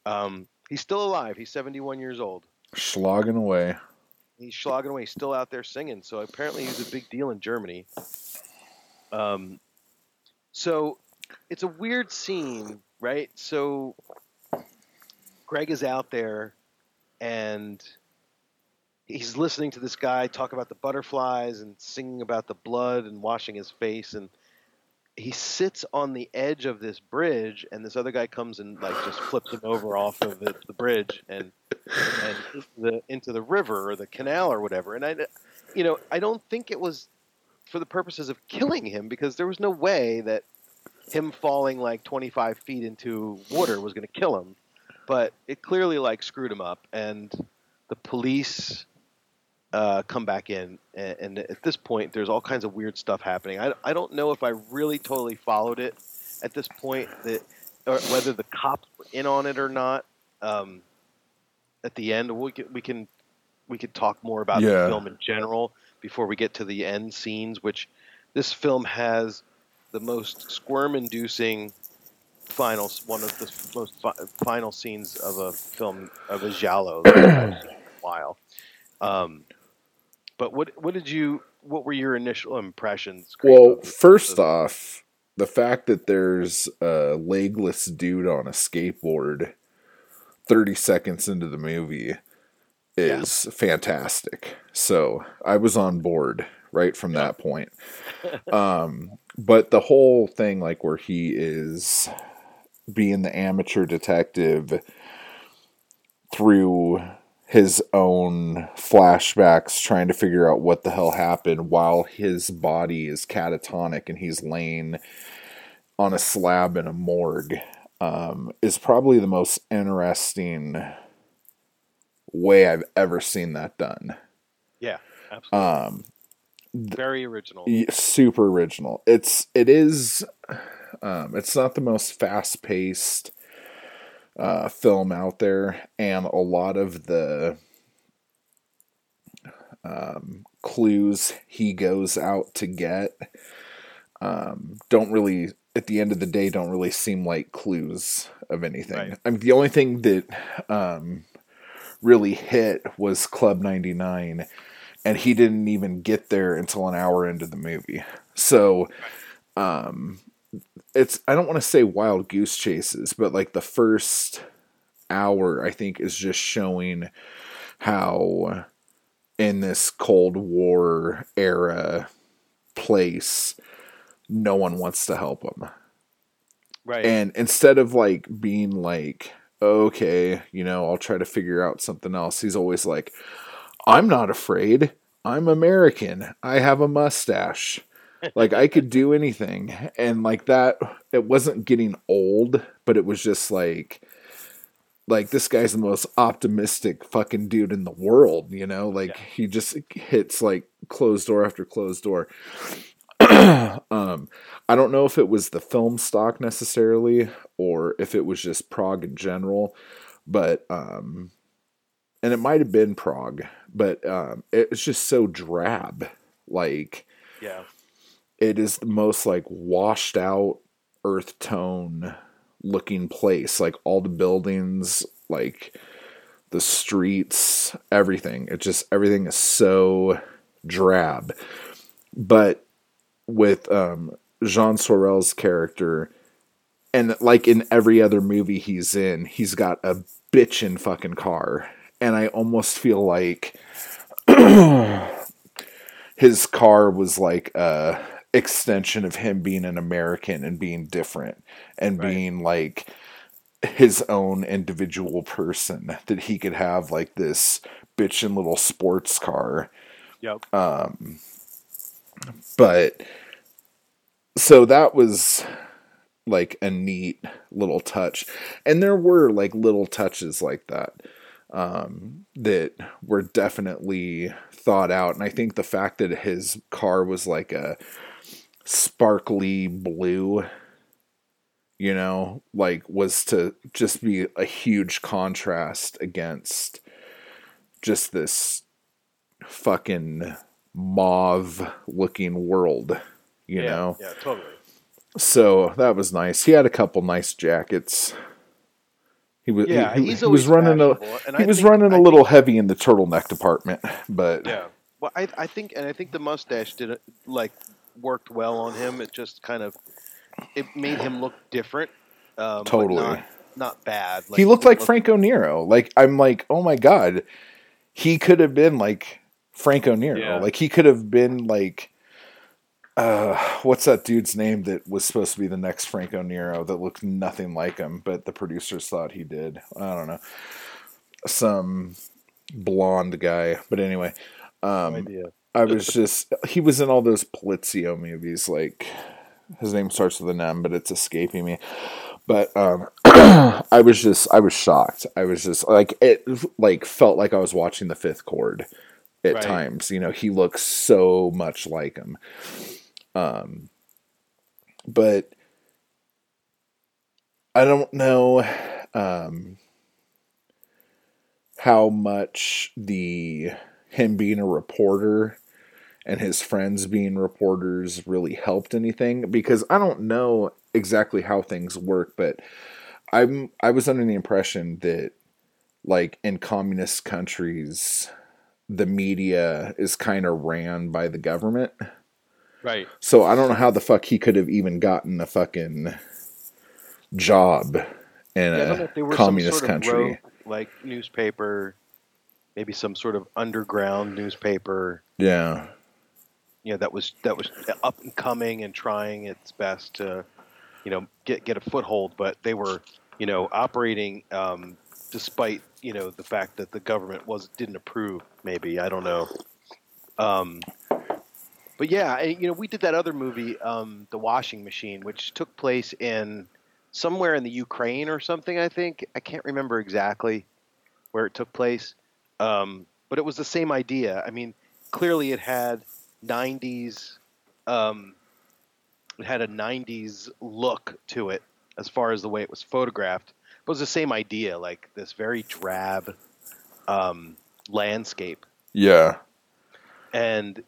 Um, he's still alive. He's 71 years old. Slogging away. He's slogging away. He's still out there singing. So apparently he's a big deal in Germany. Um, so it's a weird scene, right? So Greg is out there and he's listening to this guy talk about the butterflies and singing about the blood and washing his face. And he sits on the edge of this bridge and this other guy comes and like just flips him over off of the, the bridge and and into the into the river or the canal or whatever. And i you know i don't think it was for the purposes of killing him because there was no way that him falling like 25 feet into water was going to kill him but it clearly like screwed him up and the police uh, come back in and, and at this point there's all kinds of weird stuff happening I, I don't know if i really totally followed it at this point that or whether the cops were in on it or not um, at the end we can, we can we could talk more about Yeah. the film in general before we get to the end scenes which this film has the most squirm-inducing final one of the most fi- final scenes of a film of a giallo that I've seen in a while. Um, but what what did you what were your initial impressions? Well, of first the- off, the fact that there's a legless dude on a skateboard 30 seconds into the movie is fantastic. So I was on board right from that point. um, but the whole thing, like where he is being the amateur detective through his own flashbacks trying to figure out what the hell happened while his body is catatonic and he's laying on a slab in a morgue um, is probably the most interesting way I've ever seen that done. yeah, absolutely, Um, very original. super original. It's it is um, it's not the most fast paced uh, film out there, and a lot of the um, clues he goes out to get um, don't really at the end of the day don't really seem like clues of anything. Right. I mean, the only thing that um, really hit was Club 99 and he didn't even get there until an hour into the movie. So um it's I don't want to say wild goose chases, but like the first hour I think is just showing how in this Cold War era place no one wants to help him. right. And instead of like being like, okay, you know, I'll try to figure out something else, he's always like, I'm not afraid. I'm American. I have a mustache. Like I could do anything. And like that it wasn't getting old, but it was just like like this guy's the most optimistic fucking dude in the world, you know? Like he just hits like closed door after closed door. um I don't know if it was the film stock necessarily or if it was just Prague in general, but um and it might have been Prague, but um, it was just so drab. Like Yeah. It is the most like washed out earth tone looking place. Like all the buildings, like the streets, everything. It just everything is so drab. But with um, Jean Sorel's character, and like in every other movie he's in, he's got a bitchin' fucking car. And I almost feel like his car was like a extension of him being an American and being different and Right. being like his own individual person that he could have like this bitchin' little sports car Yep. but so that was like a neat little touch and there were like little touches like that um that were definitely thought out and i think the fact that his car was like a sparkly blue you know like was to just be a huge contrast against just this fucking mauve looking world you yeah. know Yeah. Totally. so that was nice he had a couple nice jackets he was Yeah, he, he's he was running a he I was running I a little heavy in the turtleneck department but Yeah. Well, I I think and I think the mustache did like worked well on him. It just kind of it made him look different. Um, but Totally. Not, not bad. he looked like didn't look- Franco Nero. Like I'm like, oh my god, he could have been like Franco Nero. Yeah. Like he could have been like, uh, what's that dude's name that was supposed to be the next Franco Nero that looked nothing like him, but the producers thought he did. I don't know, some blonde guy. But anyway, um, No idea. I was just he was in all those Polizio movies. Like his name starts with an M, but it's escaping me. But um, I was just I was shocked. I was just like it like felt like I was watching the Fifth Cord at Right. times. You know, he looks so much like him. Um, but I don't know um, how much the him being a reporter and his friends being reporters really helped anything because I don't know exactly how things work, but I'm I was under the impression that like in communist countries the media is kind of ran by the government. Right. So I don't know how the fuck he could have even gotten a fucking job in Yeah, I don't know a they were communist some sort country. Rogue, like newspaper, maybe some sort of underground newspaper. Yeah. You know that was that was up and coming and trying its best to, you know, get get a foothold. But they were, you know, operating um, despite you know the fact that the government was didn't approve. Maybe I don't know. Um, but yeah, you know, we did that other movie, um, The Washing Machine, which took place in somewhere in the Ukraine or something. I think I can't remember exactly where it took place, um, but it was the same idea. I mean, clearly it had '90s, um, it had a '90s look to it as far as the way it was photographed. But it was the same idea, like this very drab um, landscape Yeah. and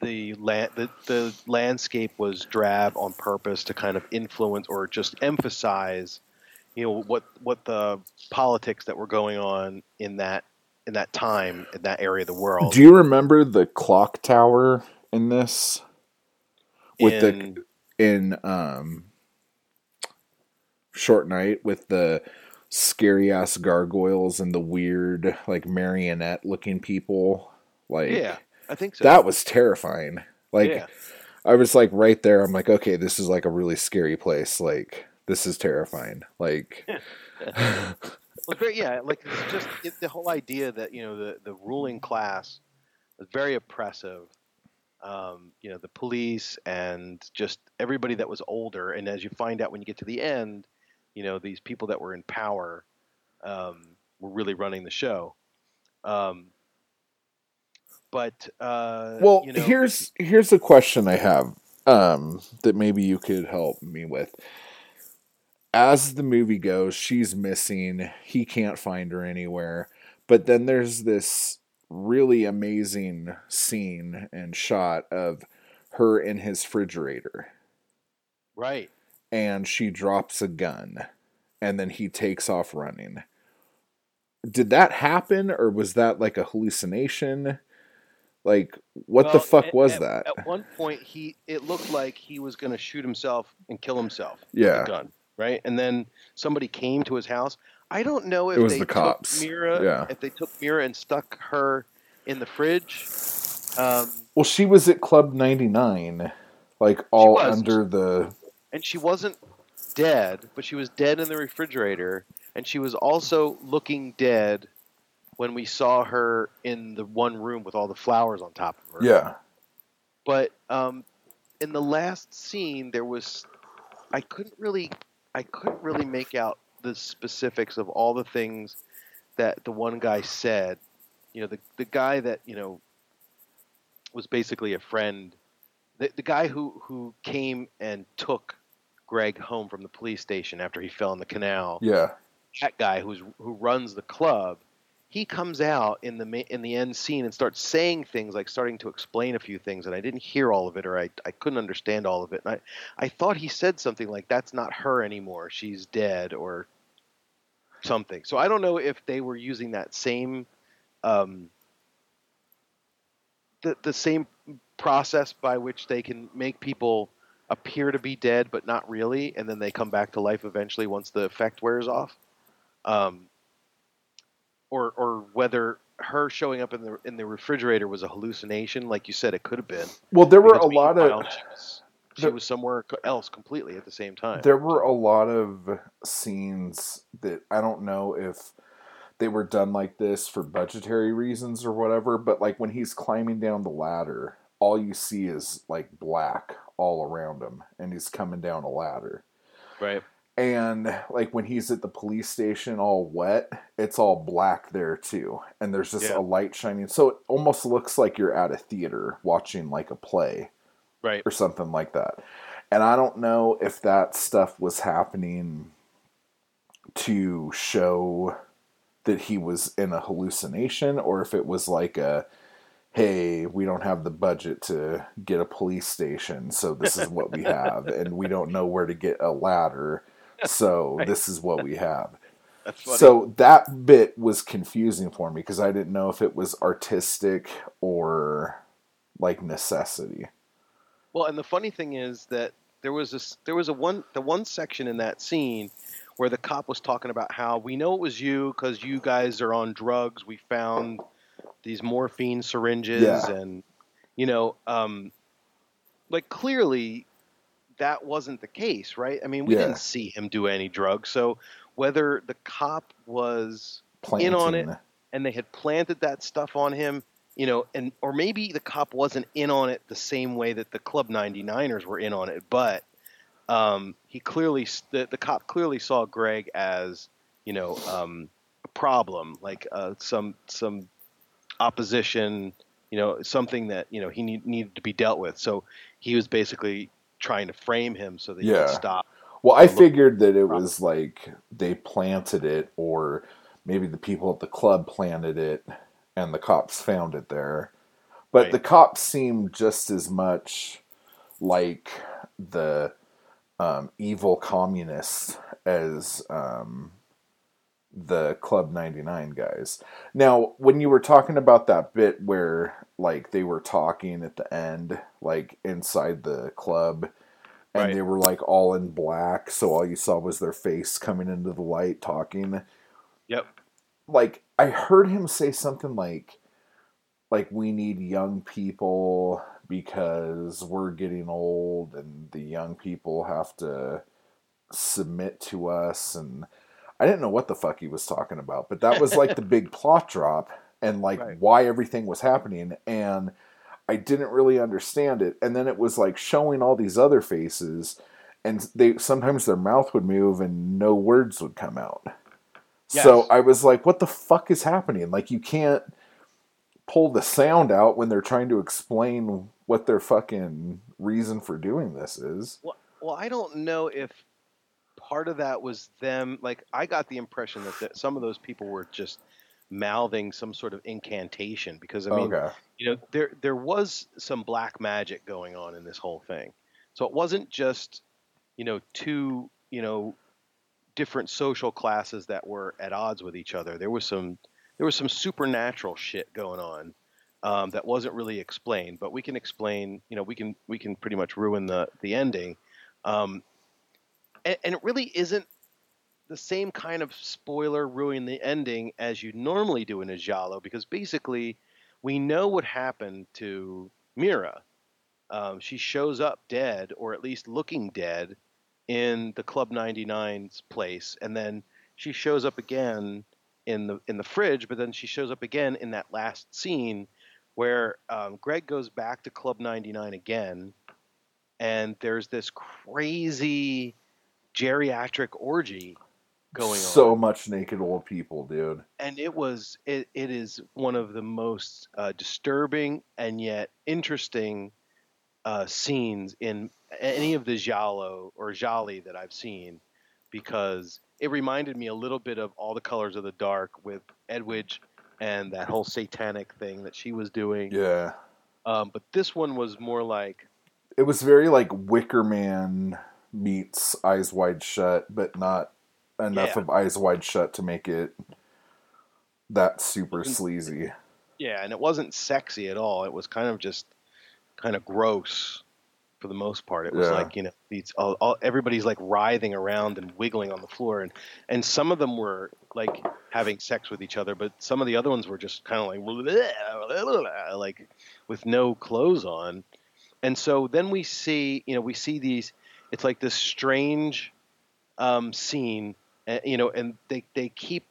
the, la- the the landscape was drab on purpose to kind of influence or just emphasize, you know, what what the politics that were going on in that in that time in that area of the world. Do you remember the clock tower in this? With in, the in um Short Night with the scary ass gargoyles and the weird like marionette looking people like yeah, I think so. that was terrifying. Like yeah, I was like right there I'm like okay this is like a really scary place like this is terrifying. Like Well, yeah, like it's just it, the whole idea that you know the the ruling class was very oppressive. Um, you know, the police and just everybody that was older, and as you find out when you get to the end, you know these people that were in power um, were really running the show. Um, but uh, Well, you know, here's here's a question I have um, that maybe you could help me with. As the movie goes, she's missing. He can't find her anywhere. But then there's this really amazing scene and shot of her in his refrigerator Right. and she drops a gun and then he takes off running. Did that happen or was that like a hallucination? Like what the fuck at- was at- that? At one point, he it looked like he was going to shoot himself and kill himself. Yeah. With a gun. Right. And then somebody came to his house. I don't know if It was they the took. Mira. Yeah. If they took Mira and stuck her in the fridge. Um, Well, she was at Club 99 like all under the and she wasn't dead, but she was dead in the refrigerator, and she was also looking dead when we saw her in the one room with all the flowers on top of her. Yeah. But um, in the last scene, there was I couldn't really I couldn't really make out the specifics of all the things that the one guy said. You know, the the guy that you know was basically a friend. The, the guy who who came and took Greg home from the police station after he fell in the canal Yeah. that guy who's who runs the club, he comes out in the in the end scene and starts saying things like starting to explain a few things, and I didn't hear all of it or I, I couldn't understand all of it. And I I thought he said something like that's not her anymore, she's dead or something. So I don't know if they were using that same um, the the same process by which they can make people appear to be dead but not really, and then they come back to life eventually once the effect wears off. Um, or or whether her showing up in the in the refrigerator was a hallucination, like you said, it could have been. Well, there were a lot of she was, she was somewhere else completely at the same time. there were a lot of scenes that I don't know if they were done like this for budgetary reasons or whatever, but like when he's climbing down the ladder, all you see is like black all around him and he's coming down a ladder. right. And like when he's at the police station all wet, it's all black there too. And there's just Yeah. a light shining. So it almost looks like you're at a theater watching like a play Right. or something like that. And I don't know if that stuff was happening to show that he was in a hallucination or if it was like a hey, we don't have the budget to get a police station, so this is what we have and we don't know where to get a ladder, so this is what we have. So that bit was confusing for me because I didn't know if it was artistic or like necessity. Well, and the funny thing is that there was this there was a one the one section in that scene where the cop was talking about how we know it was you because you guys are on drugs. We found these morphine syringes Yeah. and you know um, like clearly that wasn't the case, right? I mean, we Yeah. didn't see him do any drugs, so whether the cop was Planting. in on it and they had planted that stuff on him you know and or maybe the cop wasn't in on it the same way that the club 99ers were in on it but um, he clearly the, the cop clearly saw greg as you know um, a problem like uh, some some opposition you know something that you know he need, needed to be dealt with. So he was basically trying to frame him so that he Yeah. would stop Well, I figured that it was like they planted it, or maybe the people at the club planted it, and the cops found it there. But Right. the cops seemed just as much like the um, evil communists as um, the Club 99 guys. Now, when you were talking about that bit where like they were talking at the end, like inside the club, and Right. they were like all in black, so all you saw was their face coming into the light talking. yep Like I heard him say something like like we need young people because we're getting old and the young people have to submit to us and I didn't know what the fuck he was talking about, but that was like the big plot drop and like Right. why everything was happening and I didn't really understand it and then it was like showing all these other faces and they sometimes their mouth would move and no words would come out. So I was like what the fuck is happening? Like you can't pull the sound out when they're trying to explain what their fucking reason for doing this is. Well, well, I don't know if part of that was them. Like, I got the impression that, that some of those people were just mouthing some sort of incantation because I mean, okay. you know, there there was some black magic going on in this whole thing. So it wasn't just, you know, two, you know, different social classes that were at odds with each other. There was some there was some supernatural shit going on um, that wasn't really explained, but we can explain. You know, we can we can pretty much ruin the the ending, um, and, and it really isn't the same kind of spoiler ruining the ending as you normally do in a giallo because basically we know what happened to Mira. Um, she shows up dead, or at least looking dead, in the Club 99's place, and then she shows up again in the in the fridge. But then she shows up again in that last scene where um, Greg goes back to Club 99 again, and there's this crazy geriatric orgy going so on So much naked old people, dude. and it was it, it is one of the most uh, disturbing and yet interesting uh, scenes in any of the giallo or gialli that I've seen because it reminded me a little bit of all the colors of the dark with Edwige and that whole satanic thing that she was doing. Yeah. Um, but this one was more like It was very like Wicker Man meets Eyes Wide Shut, but not enough Yeah. of Eyes Wide Shut to make it that super sleazy. yeah, and it wasn't sexy at all. It was kind of just kind of gross for the most part. It was Yeah. like you know, these all, all, everybody's like writhing around and wiggling on the floor, and and some of them were like having sex with each other, but some of the other ones were just kind of like like with no clothes on. And so then we see, you know, we see these. It's like this strange um, scene, uh, you know, and they they keep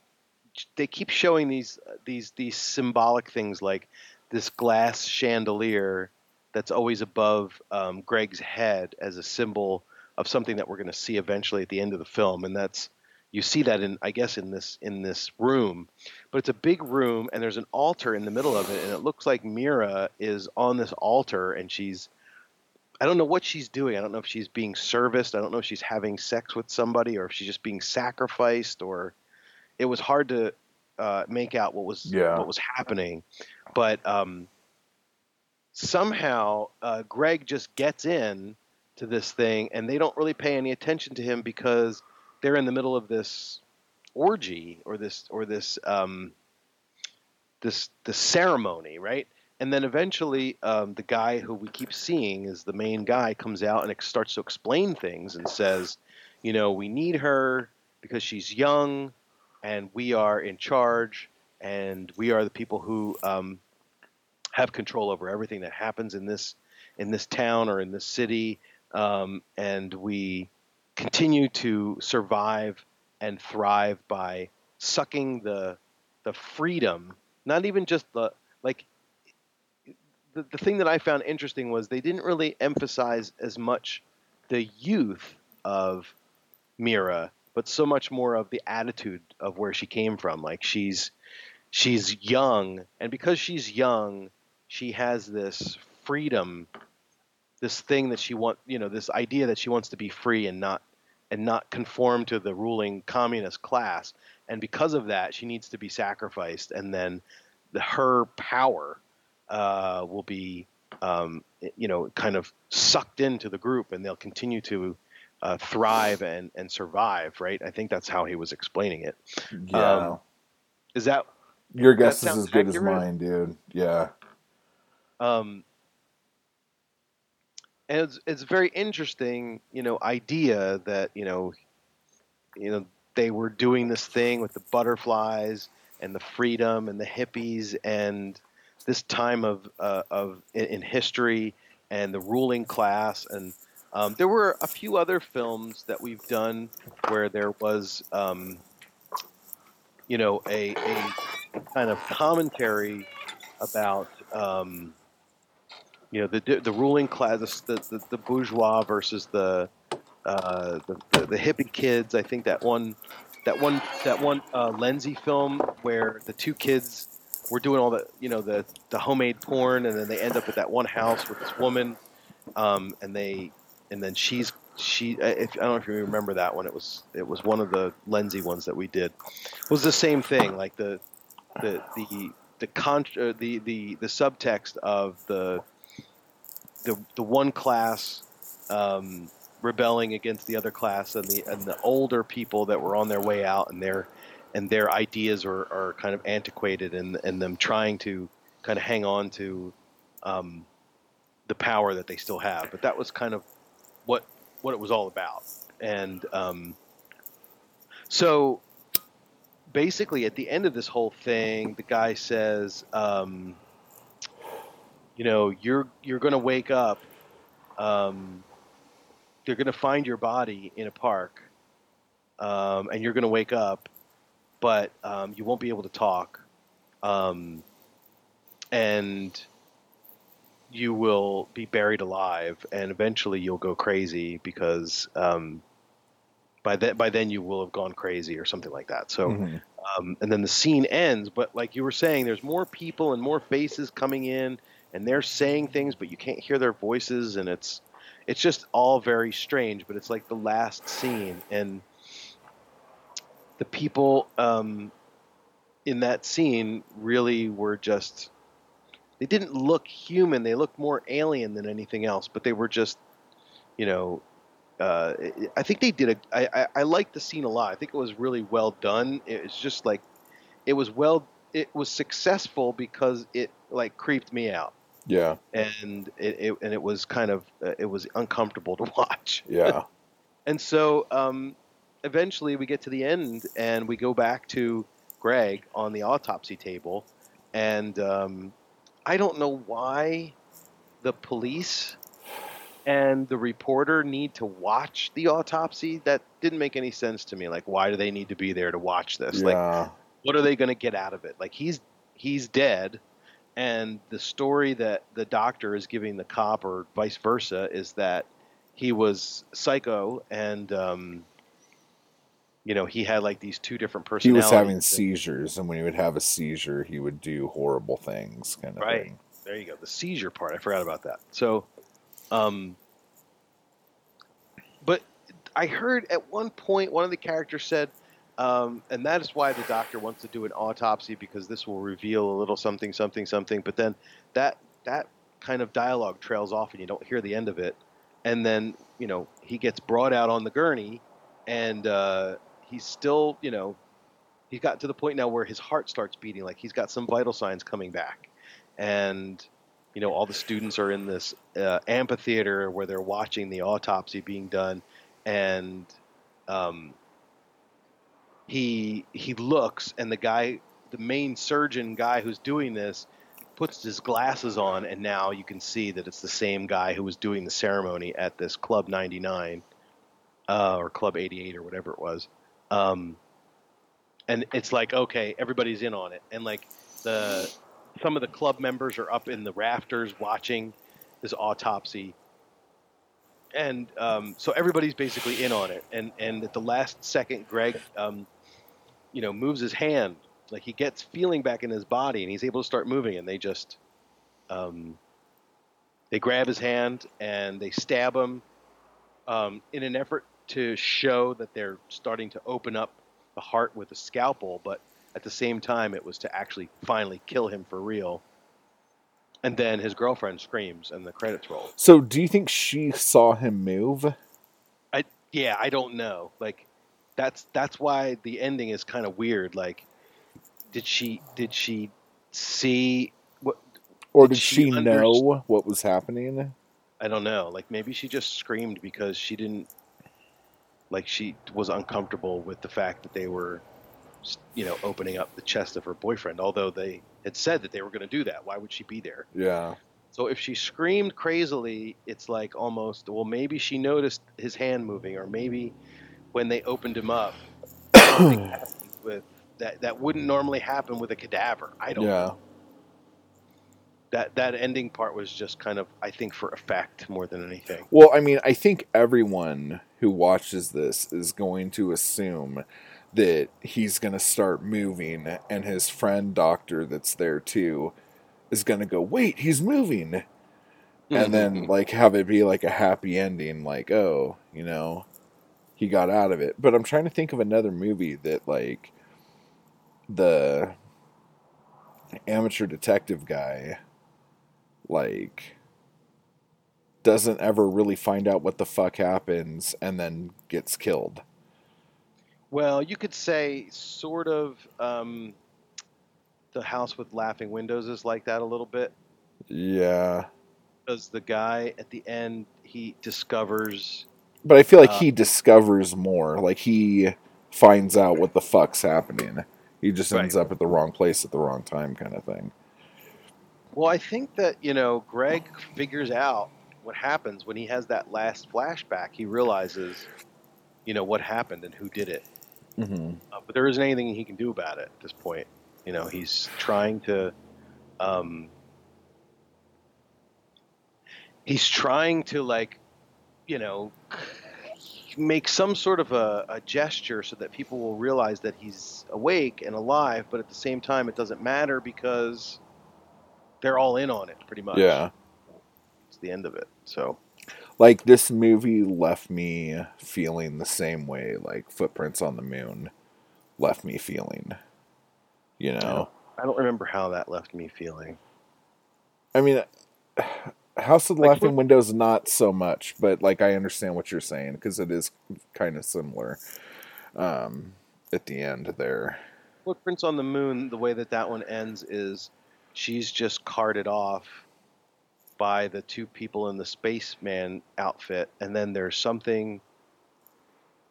they keep showing these these these symbolic things like this glass chandelier that's always above um, Greg's head as a symbol of something that we're going to see eventually at the end of the film, and that's you see that in I guess in this in this room, but it's a big room and there's an altar in the middle of it, and it looks like Mira is on this altar and she's I don't know what she's doing. I don't know if she's being serviced. I don't know if she's having sex with somebody or if she's just being sacrificed or it was hard to uh, make out what was Yeah. what was happening. But um, somehow uh, Greg just gets in to this thing and they don't really pay any attention to him because they're in the middle of this orgy or this or this um, this this ceremony, right? And then eventually, um, the guy who we keep seeing is the main guy comes out and starts to explain things and says, you know, we need her because she's young, and we are in charge, and we are the people who um, have control over everything that happens in this in this town or in this city, um, and we continue to survive and thrive by sucking the the freedom, not even just the like the, the thing that I found interesting was they didn't really emphasize as much the youth of Mira, but so much more of the attitude of where she came from. Like she's she's young, and because she's young, she has this freedom, this thing that she want, you know, this idea that she wants to be free and not and not conform to the ruling communist class. And because of that, she needs to be sacrificed, and then the, her power uh, will be, um, you know, kind of sucked into the group, and they'll continue to uh, thrive and, and survive. Right? I think that's how he was explaining it. Yeah. Um, Is that Your guess that is as good as mine, dude. Yeah. Um, and it's, it's a very interesting, you know, idea that you know, you know, they were doing this thing with the butterflies and the freedom and the hippies and this time of uh, of in, in history and the ruling class. And um, there were a few other films that we've done where there was um, you know a, a kind of commentary about um, you know the the ruling class the the, the bourgeois versus the, uh, the the the hippie kids. I think that one that one that one uh, Lenzi film where the two kids were doing all the you know the the homemade porn and then they end up at that one house with this woman um, and they and then she's she if, I don't know if you remember that one. It was it was one of the Lenzi ones that we did. It was the same thing like the the the the con uh, the the the subtext of the the the one class um, rebelling against the other class and the and the older people that were on their way out and their and their ideas are, are kind of antiquated and and them trying to kind of hang on to um, the power that they still have. But that was kind of what what it was all about. And um, so basically, at the end of this whole thing, the guy says, um, "You know, you're you're going to wake up. Um, you're going to find your body in a park, um, and you're going to wake up, but um, you won't be able to talk, um, and." You will be buried alive, and eventually you'll go crazy because um, by then by then you will have gone crazy or something like that. So Mhm. um, and then the scene ends. But like you were saying, there's more people and more faces coming in, and they're saying things, but you can't hear their voices, and it's it's just all very strange. But it's like the last scene, and the people um, in that scene really were just they didn't look human. They looked more alien than anything else. But they were just you know uh, I think they did a. I, I, I liked the scene a lot. I think it was really well done. It was just like, it was well. It was successful because it like creeped me out, Yeah, and it, it and it was kind of uh, it was uncomfortable to watch. yeah, And so, um, eventually, we get to the end, and we go back to Greg on the autopsy table, and um, I don't know why the police and the reporter need to watch the autopsy. That didn't make any sense to me. Like, why do they need to be there to watch this? Like, what are they going to get out of it? Like, he's he's dead, and the story that the doctor is giving the cop, or vice versa, is that he was psycho and um, you know he had like these two different personalities. He was having seizures, and when he would have a seizure, he would do horrible things, kind of Right. thing. There you go. The seizure part. I forgot about that. So, um, but I heard at one point one of the characters said, um, and that is why the doctor wants to do an autopsy because this will reveal a little something, something, something. But then that that kind of dialogue trails off, and you don't hear the end of it. And then you know he gets brought out on the gurney, and uh, he's still you know he's got to the point now where his heart starts beating, like he's got some vital signs coming back, and you know all the students are in this uh, amphitheater where they're watching the autopsy being done and um, he he looks and the guy the main surgeon guy who's doing this puts his glasses on and now you can see that it's the same guy who was doing the ceremony at this club 99 uh, or club 88 or whatever it was. Um, and it's like okay everybody's in on it. And like the some of the club members are up in the rafters watching this autopsy and um, so everybody's basically in on it. And and at the last second greg um, you know moves his hand. Like he gets feeling back in his body and he's able to start moving and they just um, they grab his hand and they stab him um, in an effort to show that they're starting to open up the heart with a scalpel but at the same time it was to actually finally kill him for real and then his girlfriend screams and the credits roll So, do you think she saw him move? I yeah, I don't know. Like that's that's why the ending is kind of weird. Like did she did she see what Or Did did she she know what was happening? I don't know. Like maybe she just screamed because she didn't like she was uncomfortable with the fact that they were you know opening up the chest of her boyfriend although they had said that they were going to do that. Why would she be there? Yeah. So if she screamed crazily, it's like almost well maybe she noticed his hand moving, or maybe when they opened him up, with that that wouldn't normally happen with a cadaver. I don't Yeah. know. That that ending part was just kind of I think for effect more than anything. Well, I mean, I think everyone who watches this is going to assume that he's going to start moving, and his friend doctor that's there too is going to go, "Wait, he's moving," and then mm-hmm. like have it be like a happy ending, like, "Oh, you know, he got out of it." But I'm trying to think of another movie that like the amateur detective guy like doesn't ever really find out what the fuck happens and then gets killed. Well, you could say sort of um, the house with laughing windows is like that a little bit Yeah. because the guy at the end he discovers But I feel like Uh, he discovers more. Like he finds out what the fuck's happening. He just ends up at the wrong place at the wrong time kind of thing. Well, I think that you know Greg figures out what happens when he has that last flashback. He realizes, you know, what happened and who did it. Mm-hmm. Uh, but there isn't anything he can do about it at this point. You know, he's trying to. Um, he's trying to like, you know, make some sort of a, a gesture so that people will realize that he's awake and alive. But at the same time, it doesn't matter because they're all in on it, pretty much. Yeah. it's the end of it. So Like this movie left me feeling the same way like Footprints on the Moon left me feeling. You know. I don't remember how that left me feeling. I mean House of the Like, Laughing Windows not so much, but like I understand what you're saying because it is kind of similar um at the end there. Footprints on the Moon, the way that that one ends is she's just carted off by the two people in the spaceman outfit, and then there's something.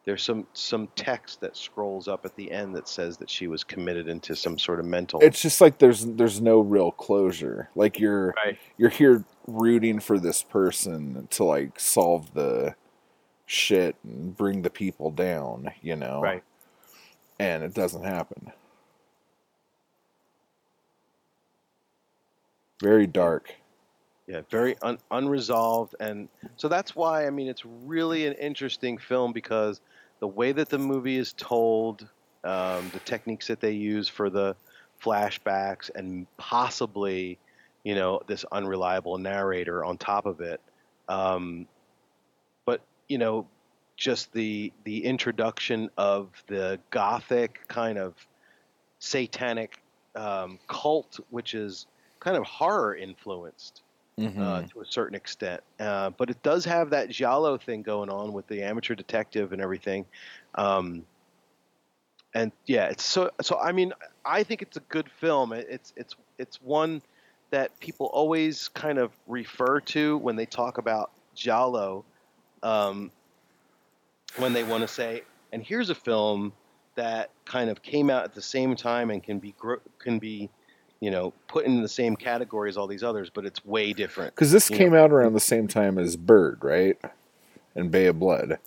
There's some some text that scrolls up at the end that says that she was committed into some sort of mental. It's just like there's there's no real closure. Like you're right. you're here rooting for this person to like solve the shit and bring the people down, you know. Right. And it doesn't happen. Very dark. Yeah, very un- unresolved, and so that's why I mean it's really an interesting film because the way that the movie is told, um, the techniques that they use for the flashbacks, and possibly, you know, this unreliable narrator on top of it. Um, but you know, just the the introduction of the gothic kind of satanic um, cult, which is kind of horror influenced Mhm. uh, to a certain extent. Uh, but it does have that giallo thing going on with the amateur detective and everything. Um, and yeah, it's so so. I mean, I think it's a good film. It- It's it's it's one that people always kind of refer to when they talk about giallo. Um, when they want to say, and here's a film that kind of came out at the same time and can be can be you know put in the same category as all these others, but it's way different. Because this came out around the same time as Bird, right? And Bay of Blood.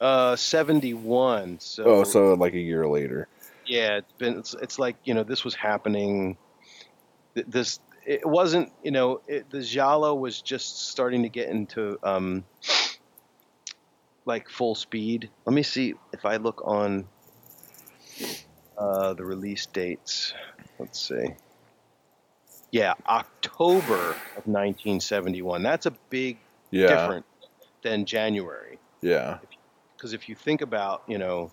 Uh, seventy one. So, Oh, so like a year later. yeah, it's been. It's, it's like you know this was happening. This it wasn't. You know, it, the giallo was just starting to get into um like full speed. Let me see if I look on uh, the release dates. Let's see. Yeah, October of 1971. That's a big Yeah. difference than January. Yeah. because if you think about you know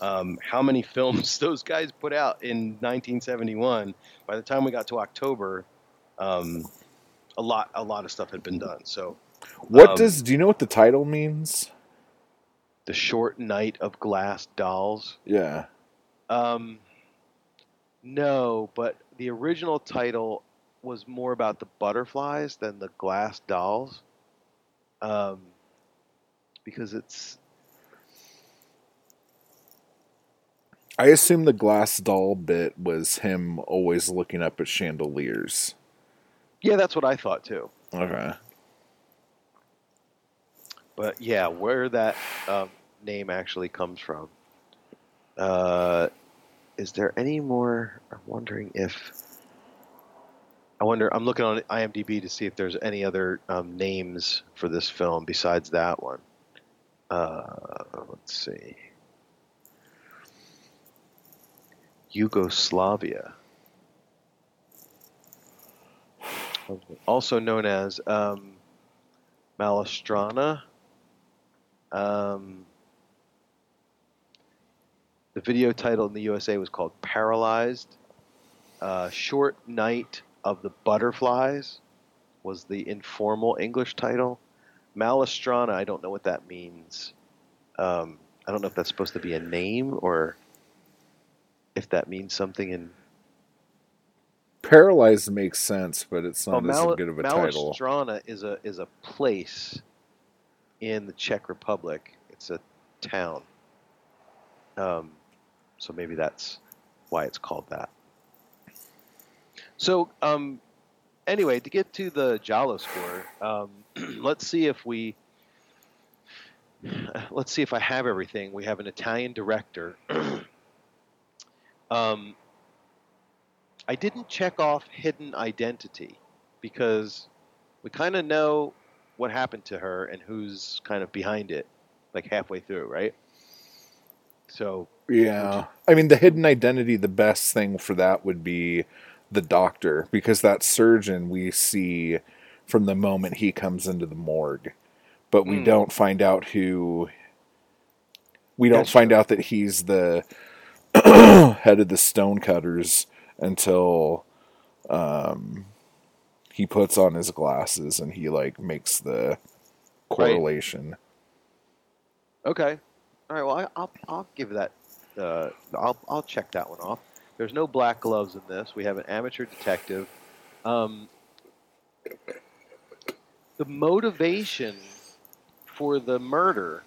um, how many films those guys put out in 1971 by the time we got to october um, a lot a lot of stuff had been done so What Um, does do you know what the title means? the short night of glass dolls Yeah. um, no but the original title was more about the butterflies than the glass dolls um, because it's I assume the glass doll bit was him always looking up at chandeliers. yeah that's what i thought too Okay. But yeah, where that um, name actually comes from. Uh, is there any more? I'm wondering if. I wonder. I'm looking on IMDb to see if there's any other um, names for this film besides that one. Uh, let's see. Yugoslavia. Also known as um, Malastrana. Um, the video title in the USA was called Paralyzed. uh, Short Night of the Butterflies was the informal English title. Malastrana, I don't know what that means. Um, I don't know if that's supposed to be a name or if that means something in. Paralyzed makes sense, but it's not Oh, as good of a title. Malastrana is a is a place in the Czech Republic. It's a town. Um, so maybe that's why it's called that. So, um, anyway, to get to the Giallo score, um, let's see if we. Let's see if I have everything. We have an Italian director. um, I didn't check off hidden identity because we kind of know what happened to her and who's kind of behind it, like halfway through, right? So Yeah. I mean, the hidden identity, the best thing for that would be the doctor, because that surgeon we see from the moment he comes into the morgue. But we Hmm. don't find out who. We don't That's find out that he's the head of the stonecutters until um, he puts on his glasses and he like makes the correlation. Okay. All right. Well, I, I'll I'll give that. Uh, I'll I'll check that one off. There's no black gloves in this. We have an amateur detective. Um, the motivation for the murder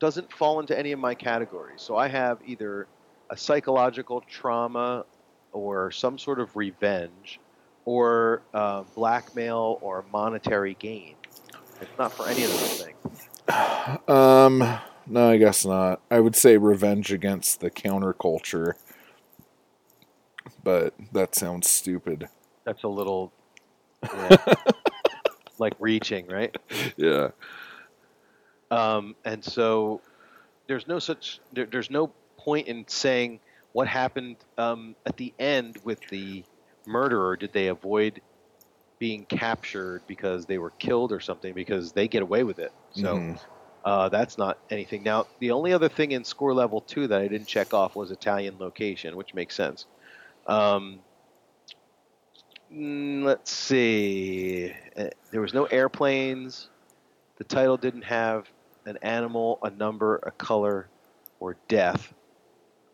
doesn't fall into any of my categories. So I have either a psychological trauma or some sort of revenge or uh, blackmail or monetary gain. It's not for any of those things. Um, no, I guess not. I would say revenge against the counterculture, but that sounds stupid. That's a little yeah, like reaching, right? Yeah. Um, and so there's no such there, there's no point in saying what happened um, at the end with the murderer. Did they avoid being captured because they were killed or something? Because they get away with it. So Mhm. uh, that's not anything. Now the only other thing in score level two that I didn't check off was Italian location, which makes sense. Um, mm, let's see. Uh, There was no airplanes. The title didn't have an animal, a number, a color, or death.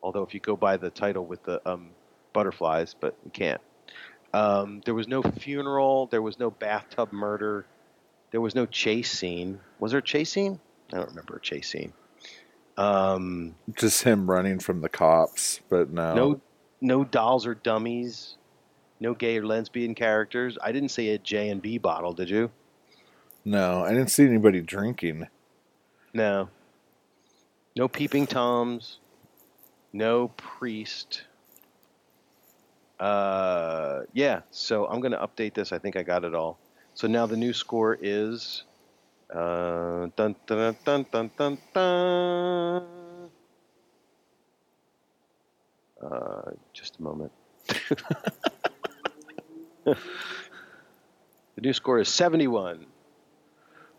Although if you go by the title with the um, butterflies, but we can't. Um, there was no funeral. There was no bathtub murder. There was no chase scene. Was there a chase scene? I don't remember a chase scene. Um, Just him running from the cops, but no. no, no dolls or dummies. No gay or lesbian characters. I didn't see a J and B bottle. Did you? No, I didn't see anybody drinking. No. No peeping toms. No priest. Uh, yeah. So I'm gonna update this. I think I got it all. So now the new score is. Uh, dun dun dun dun dun dun. Uh, just a moment. the new score is 71.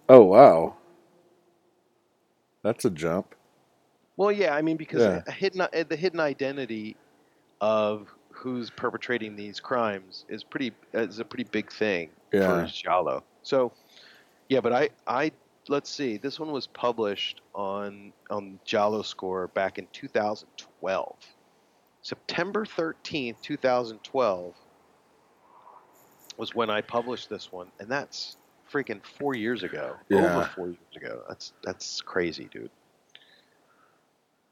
Oh wow, that's a jump. Well, yeah, I mean because Yeah. hidden uh, the hidden identity of who's perpetrating these crimes is pretty is a pretty big thing Yeah. for Giallo. So, yeah, but I I let's see. This one was published on on Giallo Score back in 2012. September 13th, 2012 was when I published this one, and that's freaking 4 years ago. Yeah. Over 4 years ago. That's that's crazy, dude.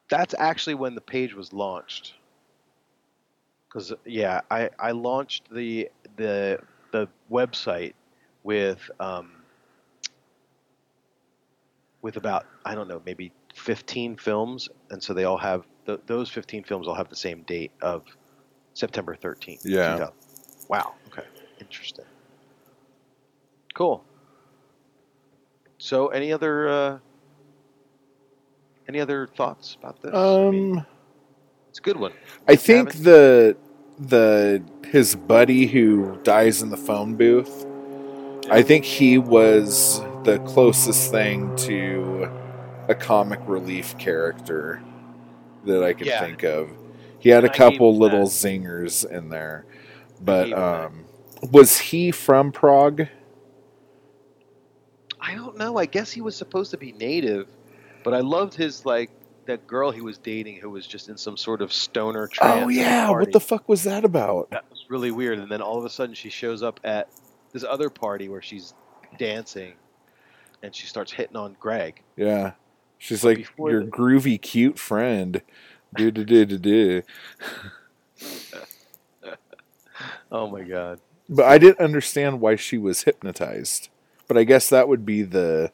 That's actually when the page was launched. Cuz yeah, I I launched the the the website with um with about I don't know, maybe 15 films and so they all have th- those 15 films all have the same date of September 13th. Yeah. 2000. Wow. Okay. Interesting. Cool. So, any other uh, any other thoughts about this? I mean, Um, it's a good one. I think Haven't- the the his buddy who dies in the phone booth. I think he was the closest thing to a comic relief character that I can Yeah. think of. He had a couple little that. zingers in there, but gave him that. um, was he from Prague? I don't know. I guess he was supposed to be native, but I loved his like that girl he was dating who was just in some sort of stoner trance. Oh yeah, party. what the fuck was that about? That was really weird. And then all of a sudden she shows up at this other party where she's dancing, and she starts hitting on Greg. Yeah, she's like Before your the- groovy, cute friend. Do do do do do. Oh my god. But I didn't understand why she was hypnotized. But I guess that would be the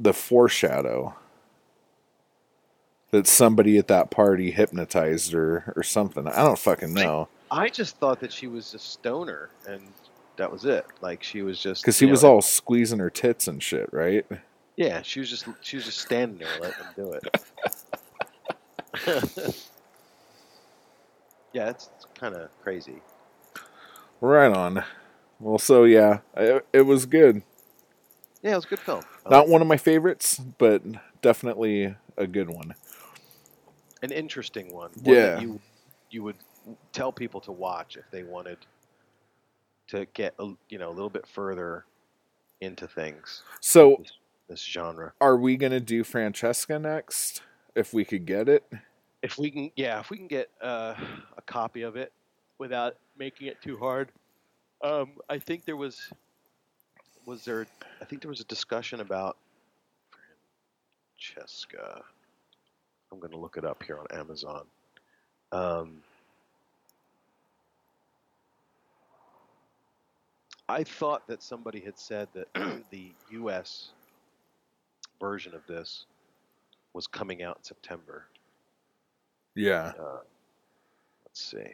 the foreshadow that somebody at that party hypnotized her or something. I don't fucking know I just thought that she was a stoner, and that was it. Like she was just because he you was all squeezing her tits and shit, right? Yeah, she was just she was just standing there letting him do it. yeah, it's, it's kind of crazy. Right on. Well, so yeah, it, it was good. Yeah, it was a good film. Um, Not one of my favorites, but definitely a good one. an interesting one. one Yeah. that you you would tell people to watch if they wanted to get you know a little bit further into things So, this genre. are we gonna do Francesca next? If we could get it. If we can, yeah, if we can get uh, a copy of it without making it too hard. Um, I think there was was there. I think there was a discussion about Francesca. I'm going to look it up here on Amazon. Um, I thought that somebody had said that the U.S. version of this was coming out in September. Yeah. Uh, let's see.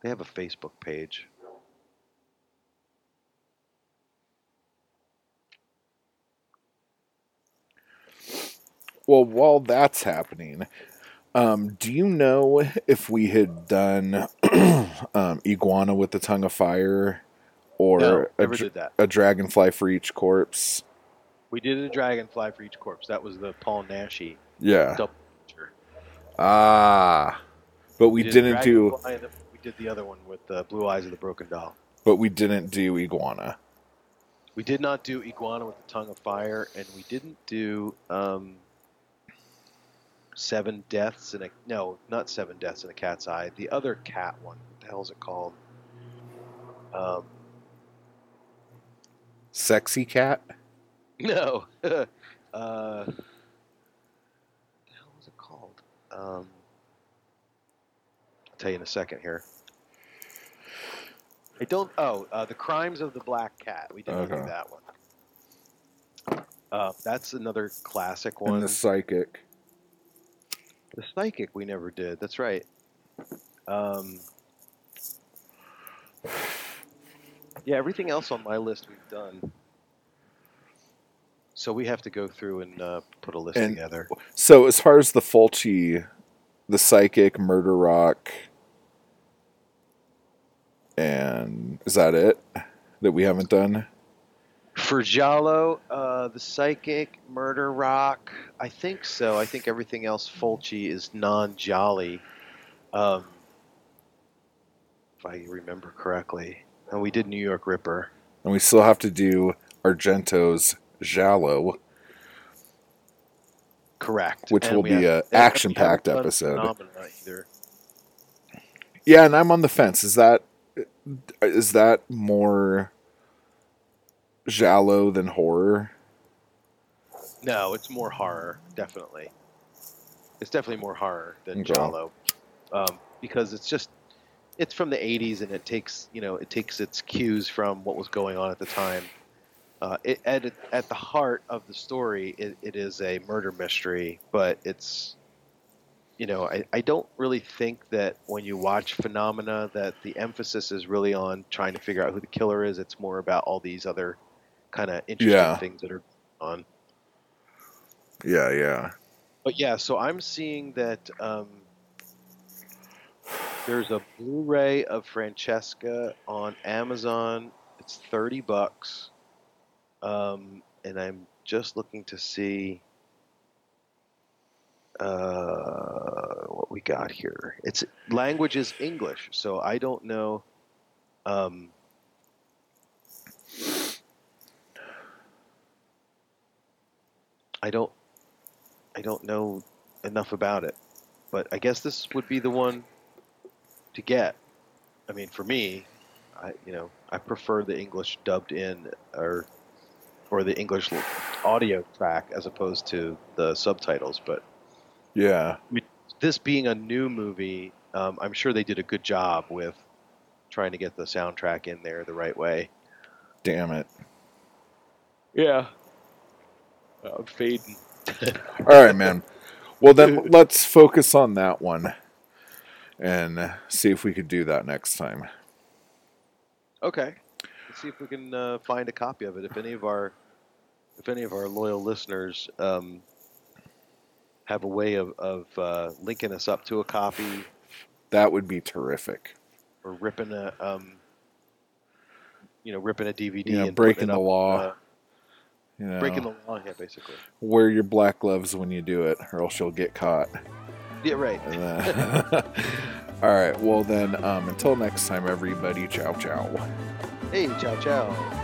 They have a Facebook page. Well, while that's happening, um, do you know if we had done um, iguana with the tongue of fire or no, a, that. a dragonfly for each corpse? We did a dragonfly for each corpse. That was the Paul Naschy Yeah. Ah, but we, did didn't do. We did the other one with the Blue Eyes of the Broken Doll. But we didn't do iguana. We did not do Iguana with the Tongue of Fire, and we didn't do um, Seven Deaths in a no, not Seven Deaths in a Cat's Eye. The other cat one. What the hell is it called? Um, Sexy cat. No. uh, what the hell was it called? Um, I'll tell you in a second here. I don't. Oh, uh, the Crimes of the Black Cat. We didn't do that one. Uh, that's another classic one. And the psychic. The Psychic we never did. That's right. Um, yeah, everything else on my list we've done. So we have to go through and uh, put a list And- together. So as far as the Fulci, the psychic, murder rock, and is that it that we haven't done? For Giallo, uh, the Psychic, Murder Rock, I think so. I think everything else Fulci is non-Giallo, um, if I remember correctly. And we did New York Ripper. And we still have to do Argento's Giallo. Correct. Which And will be have- a and we action-packed episode. Yeah, and I'm on the fence. Is that is that more Giallo than horror? No, it's more horror, definitely. It's definitely more horror than Okay. Giallo, um, because it's just it's from the '80s and it takes you know it takes its cues from what was going on at the time. Uh, it, at at the heart of the story, it, it is a murder mystery, but it's you know I, I don't really think that when you watch Phenomena that the emphasis is really on trying to figure out who the killer is. It's more about all these other kind of interesting Yeah. things that are on. Yeah, yeah. But yeah, so I'm seeing that um, there's a Blu-ray of Francesca on Amazon. It's thirty bucks, um, and I'm just looking to see uh, what we got here. It's language is English, so I don't know. Um, I don't. I don't know enough about it, but I guess this would be the one to get. I mean, for me, I you know I prefer the English dubbed in or or the English audio track as opposed to the subtitles. But Yeah. I mean, this being a new movie, um, I'm sure they did a good job with trying to get the soundtrack in there the right way. Damn it. Yeah. I'm fading. All right, man. Well, then let's focus on that one and see if we could do that next time. Okay. Let's see if we can uh, find a copy of it. If any of our if any of our loyal listeners um, have a way of, of uh, linking us up to a copy That would be terrific. or ripping a um, you know ripping a DVD know, and breaking the up, law. uh, You know, breaking the law, yeah, basically. wear your black gloves when you do it, or else you'll get caught. Yeah, right. All right. Well, then, um, until next time, everybody. Ciao, ciao. Hey, ciao, ciao.